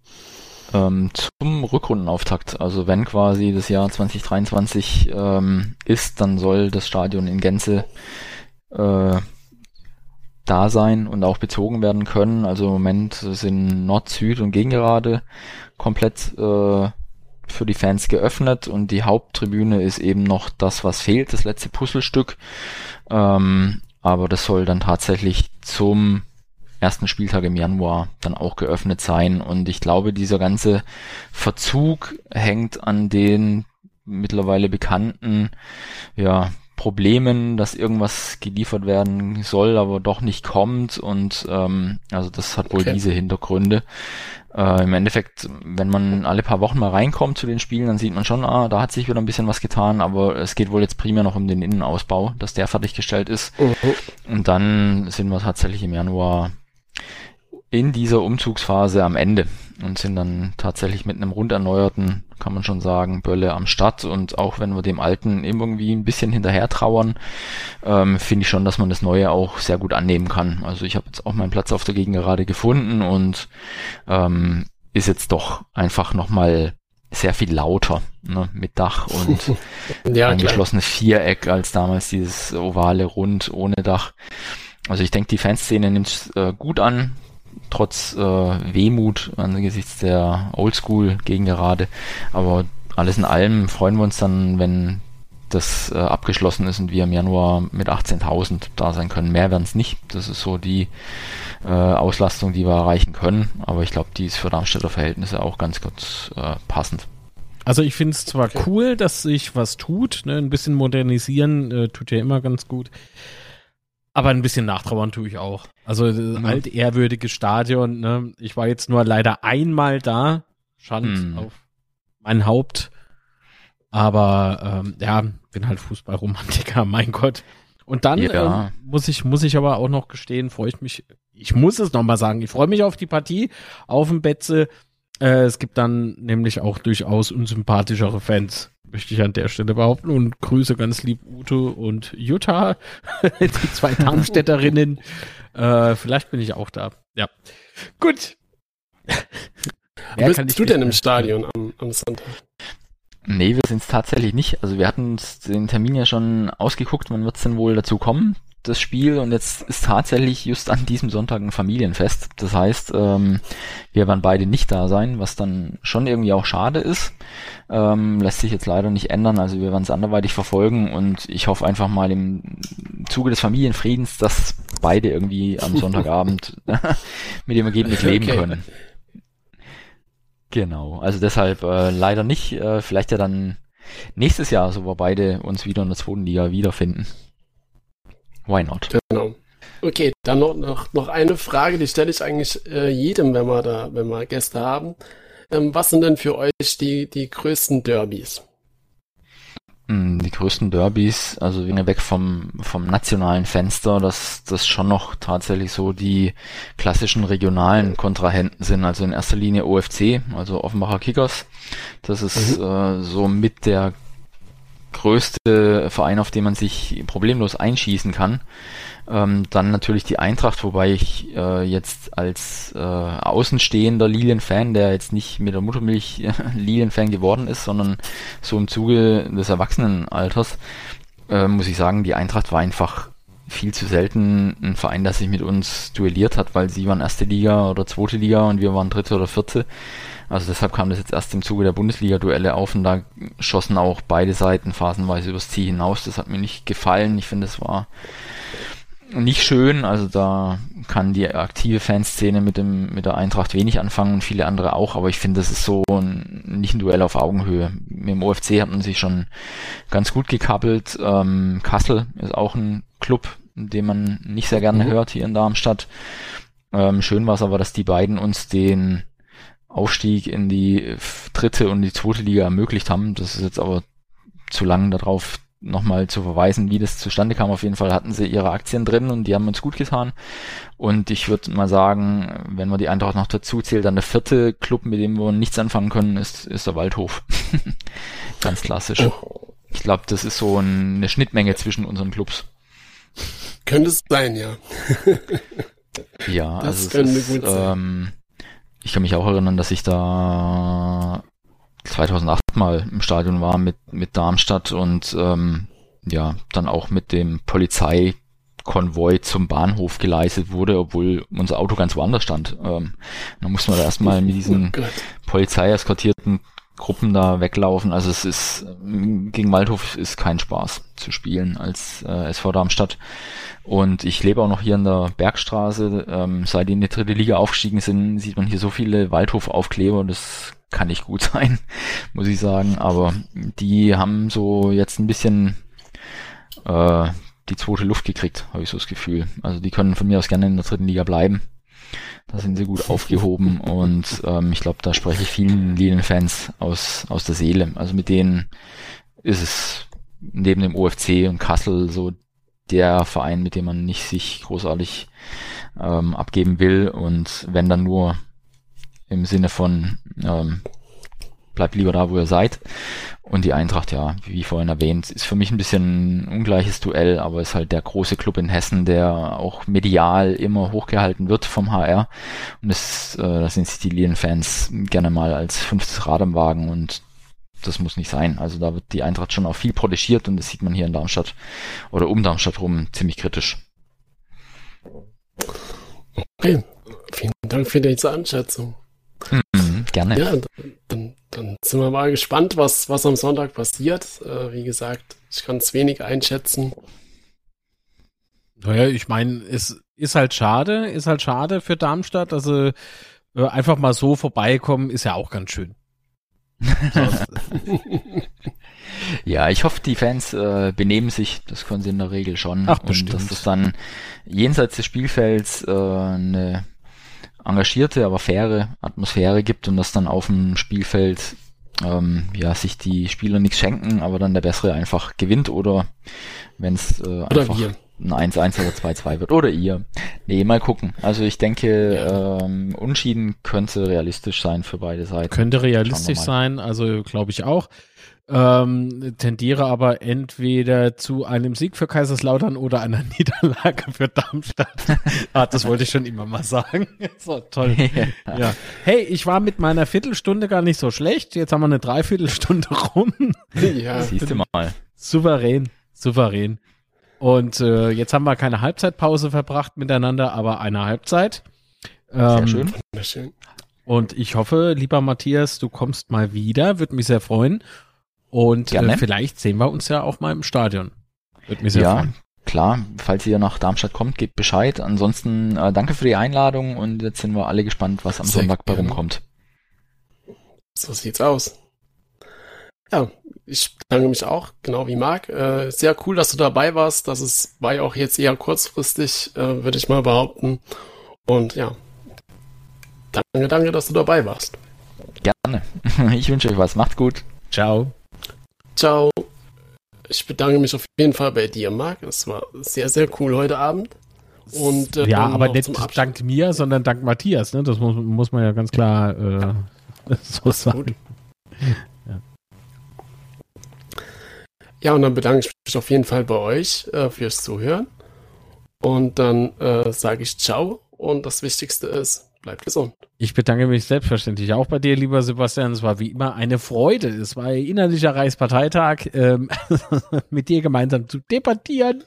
Ähm, zum Rückrundenauftakt. Also wenn quasi das Jahr 2023 ähm, ist, dann soll das Stadion in Gänze äh, da sein und auch bezogen werden können. Also im Moment sind Nord, Süd und Gegengerade komplett äh, für die Fans geöffnet und die Haupttribüne ist eben noch das, was fehlt, das letzte Puzzlestück. Ähm, aber das soll dann tatsächlich zum ersten Spieltag im Januar dann auch geöffnet sein. Und ich glaube, dieser ganze Verzug hängt an den mittlerweile bekannten ja, Problemen, dass irgendwas geliefert werden soll, aber doch nicht kommt. Und ähm, also das hat wohl okay. diese Hintergründe. Äh, Im Endeffekt, wenn man alle paar Wochen mal reinkommt zu den Spielen, dann sieht man schon, ah, da hat sich wieder ein bisschen was getan, aber es geht wohl jetzt primär noch um den Innenausbau, dass der fertiggestellt ist. Mhm. Und dann sind wir tatsächlich im Januar in dieser Umzugsphase am Ende und sind dann tatsächlich mit einem rund erneuerten, kann man schon sagen, Bölle am Start. Und auch wenn wir dem Alten irgendwie ein bisschen hinterher trauern, ähm, finde ich schon, dass man das Neue auch sehr gut annehmen kann. Also ich habe jetzt auch meinen Platz auf der Gegend gerade gefunden und ähm, ist jetzt doch einfach nochmal sehr viel lauter, ne, mit Dach und ja, angeschlossenes Viereck als damals dieses ovale Rund ohne Dach. Also ich denke, die Fanszene nimmt es äh, gut an trotz äh, Wehmut angesichts der Oldschool gegen gerade. Aber alles in allem freuen wir uns dann, wenn das äh, abgeschlossen ist und wir im Januar mit 18.000 da sein können. Mehr werden es nicht. Das ist so die äh, Auslastung, die wir erreichen können. Aber ich glaube, die ist für Darmstädter Verhältnisse auch ganz kurz äh, passend. Also ich finde es zwar okay. cool, dass sich was tut, ne? ein bisschen modernisieren äh, tut ja immer ganz gut. Aber ein bisschen nachtrauern tue ich auch. Also mhm. altehrwürdiges Stadion. Ne? Ich war jetzt nur leider einmal da. Schand mhm. auf mein Haupt. Aber ähm, ja, bin halt Fußballromantiker, mein Gott. Und dann ja. ähm, muss ich muss ich aber auch noch gestehen, freue ich mich. Ich muss es noch mal sagen. Ich freue mich auf die Partie auf dem Betze. Äh, es gibt dann nämlich auch durchaus unsympathischere Fans möchte ich an der Stelle behaupten. Und grüße ganz lieb Ute und Jutta, die zwei Darmstädterinnen. äh, vielleicht bin ich auch da. Ja. Gut. Wer bist du denn im Stadion am, am Sonntag? Nee, wir sind es tatsächlich nicht. Also wir hatten uns den Termin ja schon ausgeguckt, wann wird es denn wohl dazu kommen das Spiel und jetzt ist tatsächlich just an diesem Sonntag ein Familienfest. Das heißt, ähm, wir werden beide nicht da sein, was dann schon irgendwie auch schade ist. Ähm, lässt sich jetzt leider nicht ändern, also wir werden es anderweitig verfolgen und ich hoffe einfach mal im Zuge des Familienfriedens, dass beide irgendwie am Sonntagabend mit dem Ergebnis leben okay. können. Genau, also deshalb äh, leider nicht, äh, vielleicht ja dann nächstes Jahr, so wir beide uns wieder in der zweiten Liga wiederfinden. Why not? Genau. Okay, dann noch, noch, noch eine Frage, die stelle ich eigentlich äh, jedem, wenn wir da, wenn wir Gäste haben. Ähm, was sind denn für euch die, die größten Derbys? Hm, die größten Derbys, also weg vom, vom nationalen Fenster, dass das schon noch tatsächlich so die klassischen regionalen Kontrahenten sind. Also in erster Linie OFC, also Offenbacher Kickers. Das ist mhm. äh, so mit der größte Verein, auf den man sich problemlos einschießen kann. Ähm, dann natürlich die Eintracht, wobei ich äh, jetzt als äh, außenstehender Lilien-Fan, der jetzt nicht mit der Muttermilch Lilien-Fan geworden ist, sondern so im Zuge des Erwachsenenalters, äh, muss ich sagen, die Eintracht war einfach viel zu selten ein Verein, der sich mit uns duelliert hat, weil sie waren erste Liga oder zweite Liga und wir waren dritte oder vierte. Also deshalb kam das jetzt erst im Zuge der Bundesliga-Duelle auf und da schossen auch beide Seiten phasenweise übers Ziel hinaus. Das hat mir nicht gefallen. Ich finde, es war nicht schön. Also da kann die aktive Fanszene mit dem mit der Eintracht wenig anfangen und viele andere auch. Aber ich finde, das ist so ein, nicht ein Duell auf Augenhöhe. Mit dem OFC hat man sich schon ganz gut gekappelt. Ähm, Kassel ist auch ein Club, den man nicht sehr gerne mhm. hört hier in Darmstadt. Ähm, schön war es aber, dass die beiden uns den Aufstieg in die dritte und die zweite Liga ermöglicht haben. Das ist jetzt aber zu lang darauf nochmal zu verweisen, wie das zustande kam. Auf jeden Fall hatten sie ihre Aktien drin und die haben uns gut getan. Und ich würde mal sagen, wenn man die Eintracht noch dazu zählt, dann der vierte Club, mit dem wir nichts anfangen können, ist, ist der Waldhof. Ganz klassisch. Oh. Ich glaube, das ist so eine Schnittmenge zwischen unseren Clubs. Könnte es sein, ja. ja, das also es ist, ähm, ich kann mich auch erinnern, dass ich da 2008 mal im Stadion war mit, mit Darmstadt und ähm, ja, dann auch mit dem Polizeikonvoi zum Bahnhof geleistet wurde, obwohl unser Auto ganz woanders stand. Ähm, dann mussten wir da erstmal mit diesen oh polizeieskortierten Gruppen da weglaufen. Also es ist gegen Waldhof ist kein Spaß zu spielen als äh, SV Darmstadt. Und ich lebe auch noch hier in der Bergstraße. Ähm, seit die in die dritte Liga aufgestiegen sind, sieht man hier so viele Waldhof-Aufkleber. Das kann nicht gut sein, muss ich sagen. Aber die haben so jetzt ein bisschen äh, die zweite Luft gekriegt, habe ich so das Gefühl. Also die können von mir aus gerne in der dritten Liga bleiben. Da sind sie gut aufgehoben und ähm, ich glaube, da spreche ich vielen Lilien-Fans aus, aus der Seele. Also mit denen ist es neben dem OFC und Kassel so der Verein, mit dem man nicht sich großartig ähm, abgeben will und wenn dann nur im Sinne von ähm, bleibt lieber da, wo ihr seid. Und die Eintracht, ja, wie vorhin erwähnt, ist für mich ein bisschen ein ungleiches Duell, aber ist halt der große Club in Hessen, der auch medial immer hochgehalten wird vom HR. Und das, äh, da sind sich die Lilien-Fans gerne mal als fünftes Rad am Wagen und das muss nicht sein. Also da wird die Eintracht schon auch viel protegiert und das sieht man hier in Darmstadt oder um Darmstadt rum ziemlich kritisch. Okay, vielen Dank für diese Einschätzung. Mhm, gerne. Ja, dann, dann sind wir mal gespannt, was, was am Sonntag passiert. Äh, wie gesagt, ich kann es wenig einschätzen. Naja, ich meine, es ist halt schade, ist halt schade für Darmstadt. Also äh, einfach mal so vorbeikommen, ist ja auch ganz schön. ja, ich hoffe, die Fans äh, benehmen sich, das können sie in der Regel schon. Ach, bestimmt. Und dass es dann jenseits des Spielfelds äh, eine engagierte, aber faire Atmosphäre gibt und dass dann auf dem Spielfeld ähm, ja sich die Spieler nichts schenken, aber dann der Bessere einfach gewinnt oder wenn es äh, einfach wir. ein 1-1 oder 2-2 wird oder ihr. Nee, mal gucken. Also ich denke, ähm, Unschieden könnte realistisch sein für beide Seiten. Könnte realistisch sein, also glaube ich auch ähm, tendiere aber entweder zu einem Sieg für Kaiserslautern oder einer Niederlage für Darmstadt. ah, das wollte ich schon immer mal sagen. so, toll. Ja. ja. Hey, ich war mit meiner Viertelstunde gar nicht so schlecht. Jetzt haben wir eine Dreiviertelstunde rum. ja. Siehst du mal. Souverän, souverän. Und äh, jetzt haben wir keine Halbzeitpause verbracht miteinander, aber eine Halbzeit. Ähm, sehr schön. Sehr schön. Und ich hoffe, lieber Matthias, du kommst mal wieder. Würde mich sehr freuen. Und äh, vielleicht sehen wir uns ja auch mal im Stadion. Würde mich sehr ja, freuen. Klar, falls ihr nach Darmstadt kommt, gebt Bescheid. Ansonsten äh, danke für die Einladung und jetzt sind wir alle gespannt, was am sehr Sonntag bei rumkommt. So sieht's aus. Ja, ich danke mich auch, genau wie Marc. Äh, sehr cool, dass du dabei warst. Das ist, war ja auch jetzt eher kurzfristig, äh, würde ich mal behaupten. Und ja, danke, danke, dass du dabei warst. Ich wünsche euch was. Macht gut. Ciao. Ciao. Ich bedanke mich auf jeden Fall bei dir, Marc. Es war sehr, sehr cool heute Abend. Und, äh, ja, aber nicht dank mir, sondern dank Matthias. Ne? Das muss, muss man ja ganz klar äh, so sagen. Ja, und dann bedanke ich mich auf jeden Fall bei euch äh, fürs Zuhören. Und dann äh, sage ich Ciao. Und das Wichtigste ist, bleibt gesund. Ich bedanke mich selbstverständlich auch bei dir, lieber Sebastian. Es war wie immer eine Freude. Es war ein innerlicher Reichsparteitag, ähm, mit dir gemeinsam zu debattieren.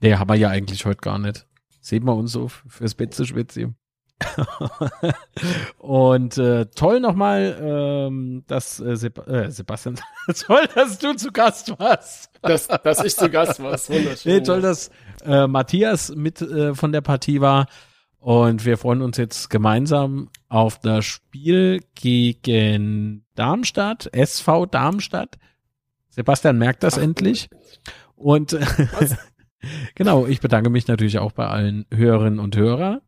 Nee, haben wir ja eigentlich heute gar nicht. Sehen wir uns so fürs Bett zu schwitzen. Und äh, toll nochmal, ähm, dass äh, Seb äh, Sebastian, toll, dass du zu Gast warst. Dass, dass ich zu Gast war, wunderschön. Nee, toll, dass äh, Matthias mit äh, von der Partie war. Und wir freuen uns jetzt gemeinsam auf das Spiel gegen Darmstadt, SV Darmstadt. Sebastian merkt das Ach, endlich. Und genau, ich bedanke mich natürlich auch bei allen Hörerinnen und Hörer.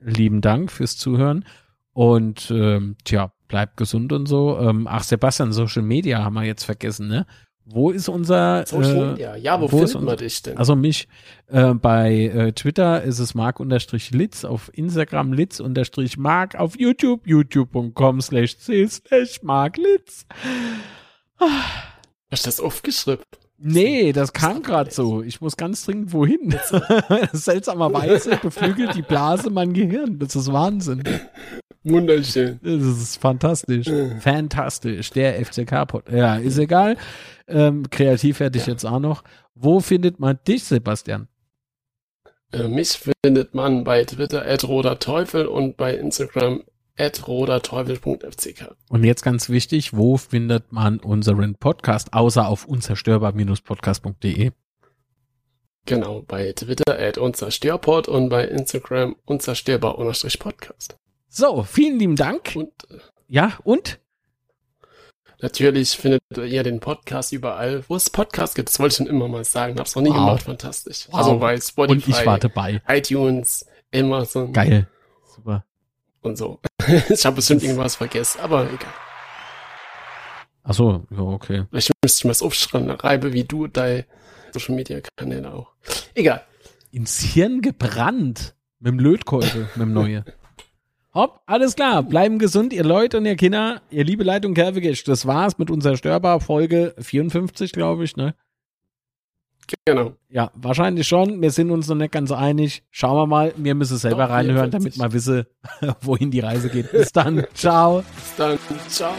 Lieben Dank fürs Zuhören. Und ähm, tja, bleibt gesund und so. Ähm, ach, Sebastian, Social Media haben wir jetzt vergessen, ne? Wo ist unser Social äh, Media. Ja, wo, wo findet man dich denn? also mich äh, bei äh, Twitter ist es mark-litz, auf Instagram litz-mark, auf YouTube youtube.com slash c slash marklitz. Hast du das aufgeschrieben? Nee, das kam gerade so. Ich muss ganz dringend wohin. Seltsamerweise beflügelt die Blase mein Gehirn. Das ist Wahnsinn. Wunderschön. Das ist fantastisch. Fantastisch. Der FCK-Pod. Ja, ist egal. Ähm, kreativ werde ich jetzt auch noch. Wo findet man dich, Sebastian? Äh, mich findet man bei Twitter at roter Teufel und bei Instagram at roterteufel.fck. Und jetzt ganz wichtig, wo findet man unseren Podcast, außer auf unzerstörbar-podcast.de? Genau, bei Twitter at unzerstörpod und bei Instagram unzerstörbar-podcast. So, vielen lieben Dank. Und äh, Ja, und? natürlich findet ihr den Podcast überall, wo es Podcasts gibt. Das wollte ich schon immer mal sagen. Hab's noch nie Wow. gemacht. Fantastisch. Wow. Also bei Spotify, Und ich war dabei. iTunes, Amazon Geil. Super. und so. ich habe bestimmt irgendwas vergessen, aber egal. Achso, ja, okay. Vielleicht müsste ich mal das aufschreiben, reibe wie du deine Social Media Kanäle auch. Egal. Ins Hirn gebrannt. Mit dem Lötkolbe, mit dem Neue. Hopp, alles klar. Bleiben gesund, ihr Leute und ihr Kinder, ihr liebe Leitung Kervigisch. Das war's mit unserer Störbar Folge 54, glaube ich, ne? Genau. Ja, wahrscheinlich schon. Wir sind uns noch nicht ganz einig. Schauen wir mal. Wir müssen selber Doch, reinhören, damit 54. wir wissen, wohin die Reise geht. Bis dann. Ciao. Bis dann. Ciao.